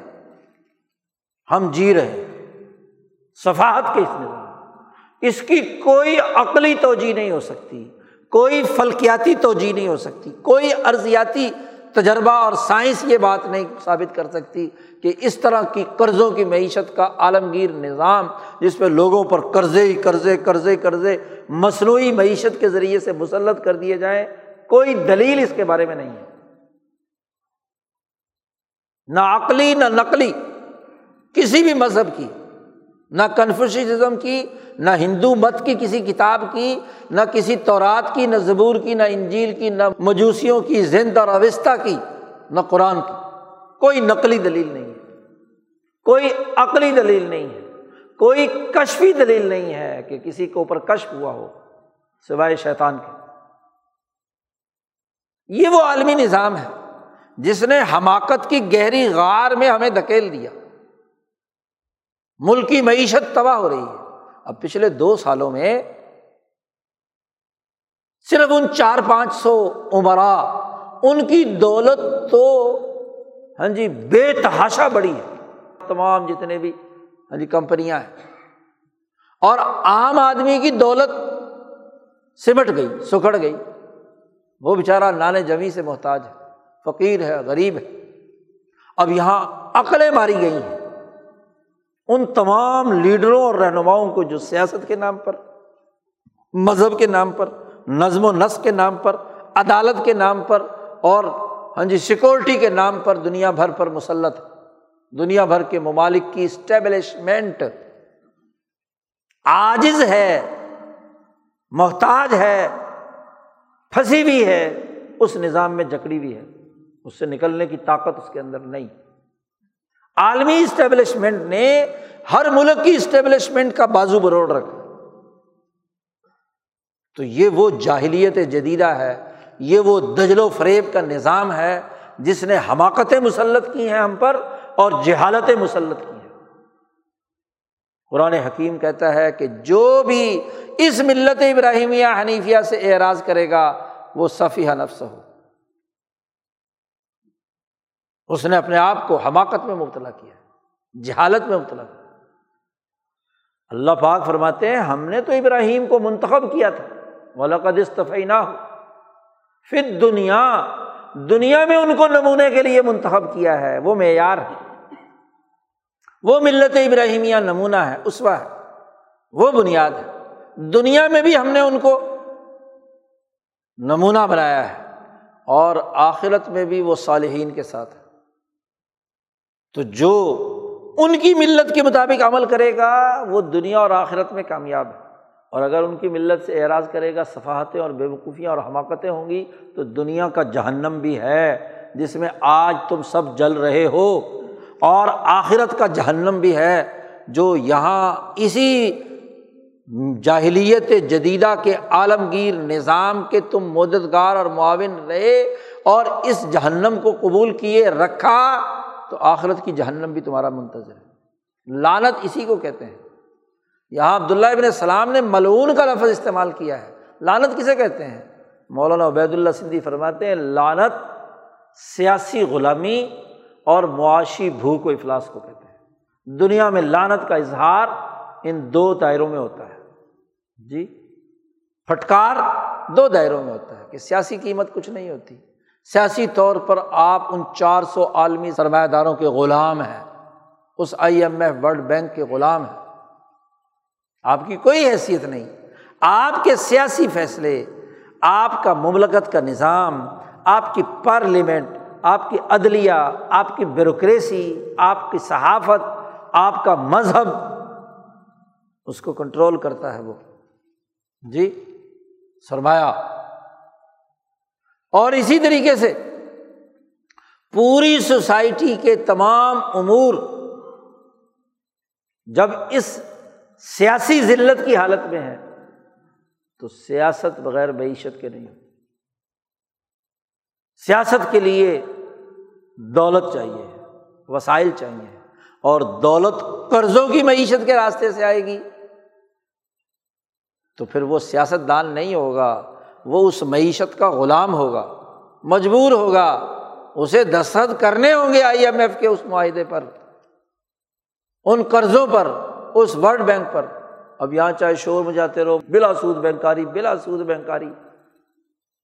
ہم جی رہے صفاحت کے اس نظام اس کی کوئی عقلی توجہ نہیں ہو سکتی۔ کوئی فلکیاتی توجہ نہیں ہو سکتی۔ کوئی ارضیاتی تجربہ اور سائنس یہ بات نہیں ثابت کر سکتی کہ اس طرح کی قرضوں کی معیشت کا عالمگیر نظام جس پہ لوگوں پر قرضے ہی قرضے قرضے قرضے مصنوعی معیشت کے ذریعے سے مسلط کر دیے جائیں، کوئی دلیل اس کے بارے میں نہیں ہے۔ نہ عقلی، نہ نقلی، کسی بھی مذہب کی، نہ کنفیوشزم کی، نہ ہندو مت کی، کسی کتاب کی، نہ کسی تورات کی، نہ زبور کی، نہ انجیل کی، نہ مجوسیوں کی زند اور اوستہ کی، نہ قرآن کی۔ کوئی نقلی دلیل نہیں ہے۔ کوئی عقلی دلیل نہیں ہے۔ کوئی کشفی دلیل نہیں ہے کہ کسی کے اوپر کشف ہوا ہو، سوائے شیطان کے۔ یہ وہ عالمی نظام ہے۔ جس نے حماقت کی گہری غار میں ہمیں دھکیل دیا۔ ملکی معیشت تباہ ہو رہی ہے۔ اب پچھلے دو سالوں میں صرف ان چار پانچ سو عمرا، ان کی دولت تو ہاں جی بے تحاشا بڑی ہے۔ تمام جتنے بھی ہاں جی کمپنیاں ہیں۔ اور عام آدمی کی دولت سمٹ گئی سکڑ گئی۔ وہ بیچارہ نانے جمی سے محتاج ہے۔ فقیر ہے، غریب ہے۔ اب یہاں عقلیں ماری گئی ہیں۔ ان تمام لیڈروں اور رہنماؤں کو جو سیاست کے نام پر، مذہب کے نام پر، نظم و نسق کے نام پر، عدالت کے نام پر اور ہاں جی سیکورٹی کے نام پر دنیا بھر پر مسلط دنیا بھر کے ممالک کی اسٹیبلشمنٹ عاجز ہے، محتاج ہے، پھنسی ہوئی ہے، اس نظام میں جکڑی ہوئی ہے۔ اس سے نکلنے کی طاقت اس کے اندر نہیں۔ عالمی اسٹیبلشمنٹ نے ہر ملک کی اسٹیبلشمنٹ کا بازو بروڑ رکھا۔ تو یہ وہ جاہلیت جدیدہ ہے، یہ وہ دجل و فریب کا نظام ہے جس نے حماقتیں مسلط کی ہیں ہم پر اور جہالتیں مسلط کی ہیں۔ قرآن حکیم کہتا ہے کہ جو بھی اس ملت ابراہیمیہ حنیفیہ سے اعراض کرے گا، وہ صفیہ نفس ہو۔ اس نے اپنے آپ کو حماقت میں مبتلا کیا، جہالت میں مبتلا کیا۔ اللہ پاک فرماتے ہیں، ہم نے تو ابراہیم کو منتخب کیا تھا۔ ملاقد استفی نہ ہو پھر دنیا دنیا میں ان کو نمونے کے لیے منتخب کیا ہے۔ وہ معیار ہے۔ وہ ملت ابراہیمیہ نمونہ ہے اسوا ہے۔ وہ بنیاد ہے۔ دنیا میں بھی ہم نے ان کو نمونہ بنایا ہے۔ اور آخرت میں بھی وہ صالحین کے ساتھ ہے۔ تو جو ان کی ملت کے مطابق عمل کرے گا، وہ دنیا اور آخرت میں کامیاب ہے۔ اور اگر ان کی ملت سے اعراض کرے گا صفحتیں اور بے وقوفیاں اور حماقتیں ہوں گی، تو دنیا کا جہنم بھی ہے، جس میں آج تم سب جل رہے ہو۔ اور آخرت کا جہنم بھی ہے، جو یہاں اسی جاہلیت جدیدہ کے عالمگیر نظام کے تم مددگار اور معاون رہے اور اس جہنم کو قبول کیے، رکھا۔ تو آخرت کی جہنم بھی تمہارا منتظر ہے۔ لانت اسی کو کہتے ہیں۔ یہاں عبداللہ ابن السلام نے ملعون کا لفظ استعمال کیا ہے۔ لانت کسے کہتے ہیں؟ مولانا عبید اللہ سندھی فرماتے ہیں لانت سیاسی غلامی اور معاشی بھوک و افلاس کو کہتے ہیں۔ دنیا میں لانت کا اظہار ان دو دائروں میں ہوتا ہے۔ جی پھٹکار دو دائروں میں ہوتا ہے کہ سیاسی قیمت کچھ نہیں ہوتی۔ سیاسی طور پر آپ ان چار سو عالمی سرمایہ داروں کے غلام ہیں۔ اس I M F world bank کے غلام ہیں۔ آپ کی کوئی حیثیت نہیں۔ آپ کے سیاسی فیصلے، آپ کا مملکت کا نظام، آپ کی پارلیمنٹ، آپ کی عدلیہ، آپ کی بیوروکریسی، آپ کی صحافت، آپ کا مذہب، اس کو کنٹرول کرتا ہے وہ۔ جی سرمایہ۔ اور اسی طریقے سے پوری سوسائٹی کے تمام امور جب اس سیاسی ذلت کی حالت میں ہے، تو سیاست بغیر معیشت کے نہیں ہوتی۔ سیاست کے لیے دولت چاہیے، وسائل چاہیے، اور دولت قرضوں کی معیشت کے راستے سے آئے گی۔ تو پھر وہ سیاست دان نہیں ہوگا۔ وہ اس معیشت کا غلام ہوگا، مجبور ہوگا، اسے دستخط کرنے ہوں گے آئی ایم ایف کے اس معاہدے پر، ان قرضوں پر، اس ورلڈ بینک پر۔ اب یہاں چاہے شور میں جاتے رہو، بلا سود بینکاری، بلا سود بینکاری۔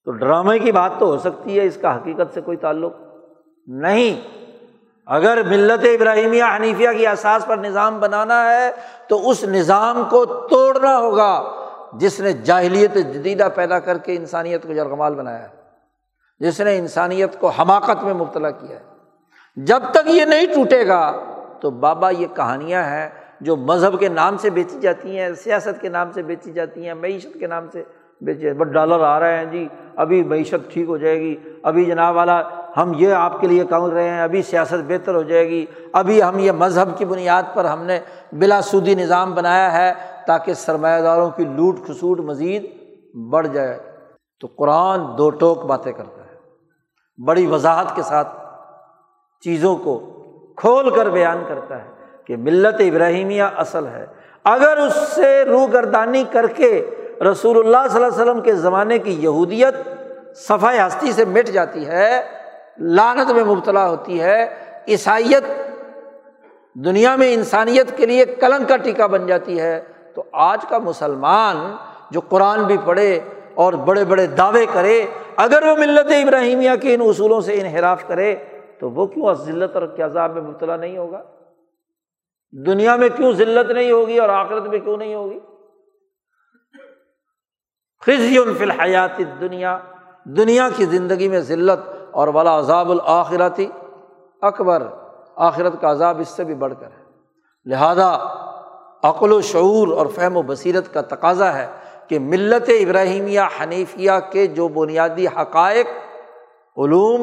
تو ڈرامے کی بات تو ہو سکتی ہے، اس کا حقیقت سے کوئی تعلق نہیں۔ اگر ملت ابراہیمیہ حنیفیہ کی احساس پر نظام بنانا ہے، تو اس نظام کو توڑنا ہوگا۔ جس نے جاہلیت جدیدہ پیدا کر کے انسانیت کو یرغمال بنایا ہے، جس نے انسانیت کو حماقت میں مبتلا کیا ہے۔ جب تک یہ نہیں ٹوٹے گا تو بابا یہ کہانیاں ہیں جو مذہب کے نام سے بیچی جاتی ہیں، سیاست کے نام سے بیچی جاتی ہیں، معیشت کے نام سے بیچے بٹ ڈالر آ رہے ہیں جی ابھی معیشت ٹھیک ہو جائے گی۔ ابھی جناب والا، ہم یہ آپ کے لیے کام رہے ہیں، ابھی سیاست بہتر ہو جائے گی۔ ابھی ہم یہ مذہب کی بنیاد پر ہم نے بلا سودی نظام بنایا ہے تاکہ سرمایہ داروں کی لوٹ کھسوٹ مزید بڑھ جائے۔ تو قرآن دو ٹوک باتیں کرتا ہے۔ بڑی وضاحت کے ساتھ چیزوں کو کھول کر بیان کرتا ہے کہ ملت ابراہیمیہ اصل ہے۔ اگر اس سے روگردانی کر کے رسول اللہ صلی اللہ علیہ وسلم کے زمانے کی یہودیت صفائی ہستی سے مٹ جاتی ہے لانت میں مبتلا ہوتی ہے، عیسائیت دنیا میں انسانیت کے لیے کلنگ کا ٹیکا بن جاتی ہے۔ تو آج کا مسلمان جو قرآن بھی پڑھے اور بڑے بڑے دعوے کرے، اگر وہ ملت ابراہیمیہ کے ان اصولوں سے انحراف کرے، تو وہ کیوں ذلت اور عذاب میں مبتلا نہیں ہوگا؟ دنیا میں کیوں ذلت نہیں ہوگی اور آخرت میں کیوں نہیں ہوگی؟ خزی فی الحیات دنیا دنیا کی زندگی میں ذلت اور والا عذاب الآخرتی اکبر، آخرت کا عذاب اس سے بھی بڑھ کر ہے۔ لہذا عقل و شعور اور فہم و بصیرت کا تقاضا ہے کہ ملت ابراہیمیہ، حنیفیہ کے جو بنیادی حقائق، علوم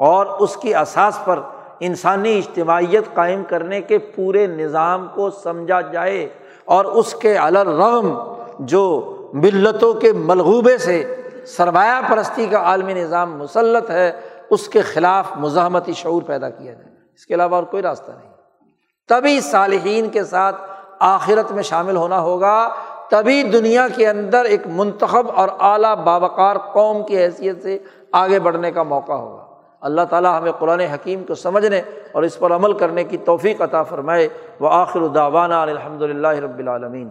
اور اس کی اساس پر انسانی اجتماعیت قائم کرنے کے پورے نظام کو سمجھا جائے اور اس کے الرغم جو ملتوں کے ملغوبے سے سرمایہ پرستی کا عالمی نظام مسلط ہے، اس کے خلاف مزاحمتی شعور پیدا کیا جائے۔ اس کے علاوہ اور کوئی راستہ نہیں۔ تبھی صالحین کے ساتھ آخرت میں شامل ہونا ہوگا۔ تبھی دنیا کے اندر ایک منتخب اور اعلیٰ باوقار قوم کی حیثیت سے آگے بڑھنے کا موقع ہوگا۔ اللہ تعالیٰ ہمیں قرآن حکیم کو سمجھنے اور اس پر عمل کرنے کی توفیق عطا فرمائے۔ وہ آخر الداوانہ الحمد للہ رب العالمین۔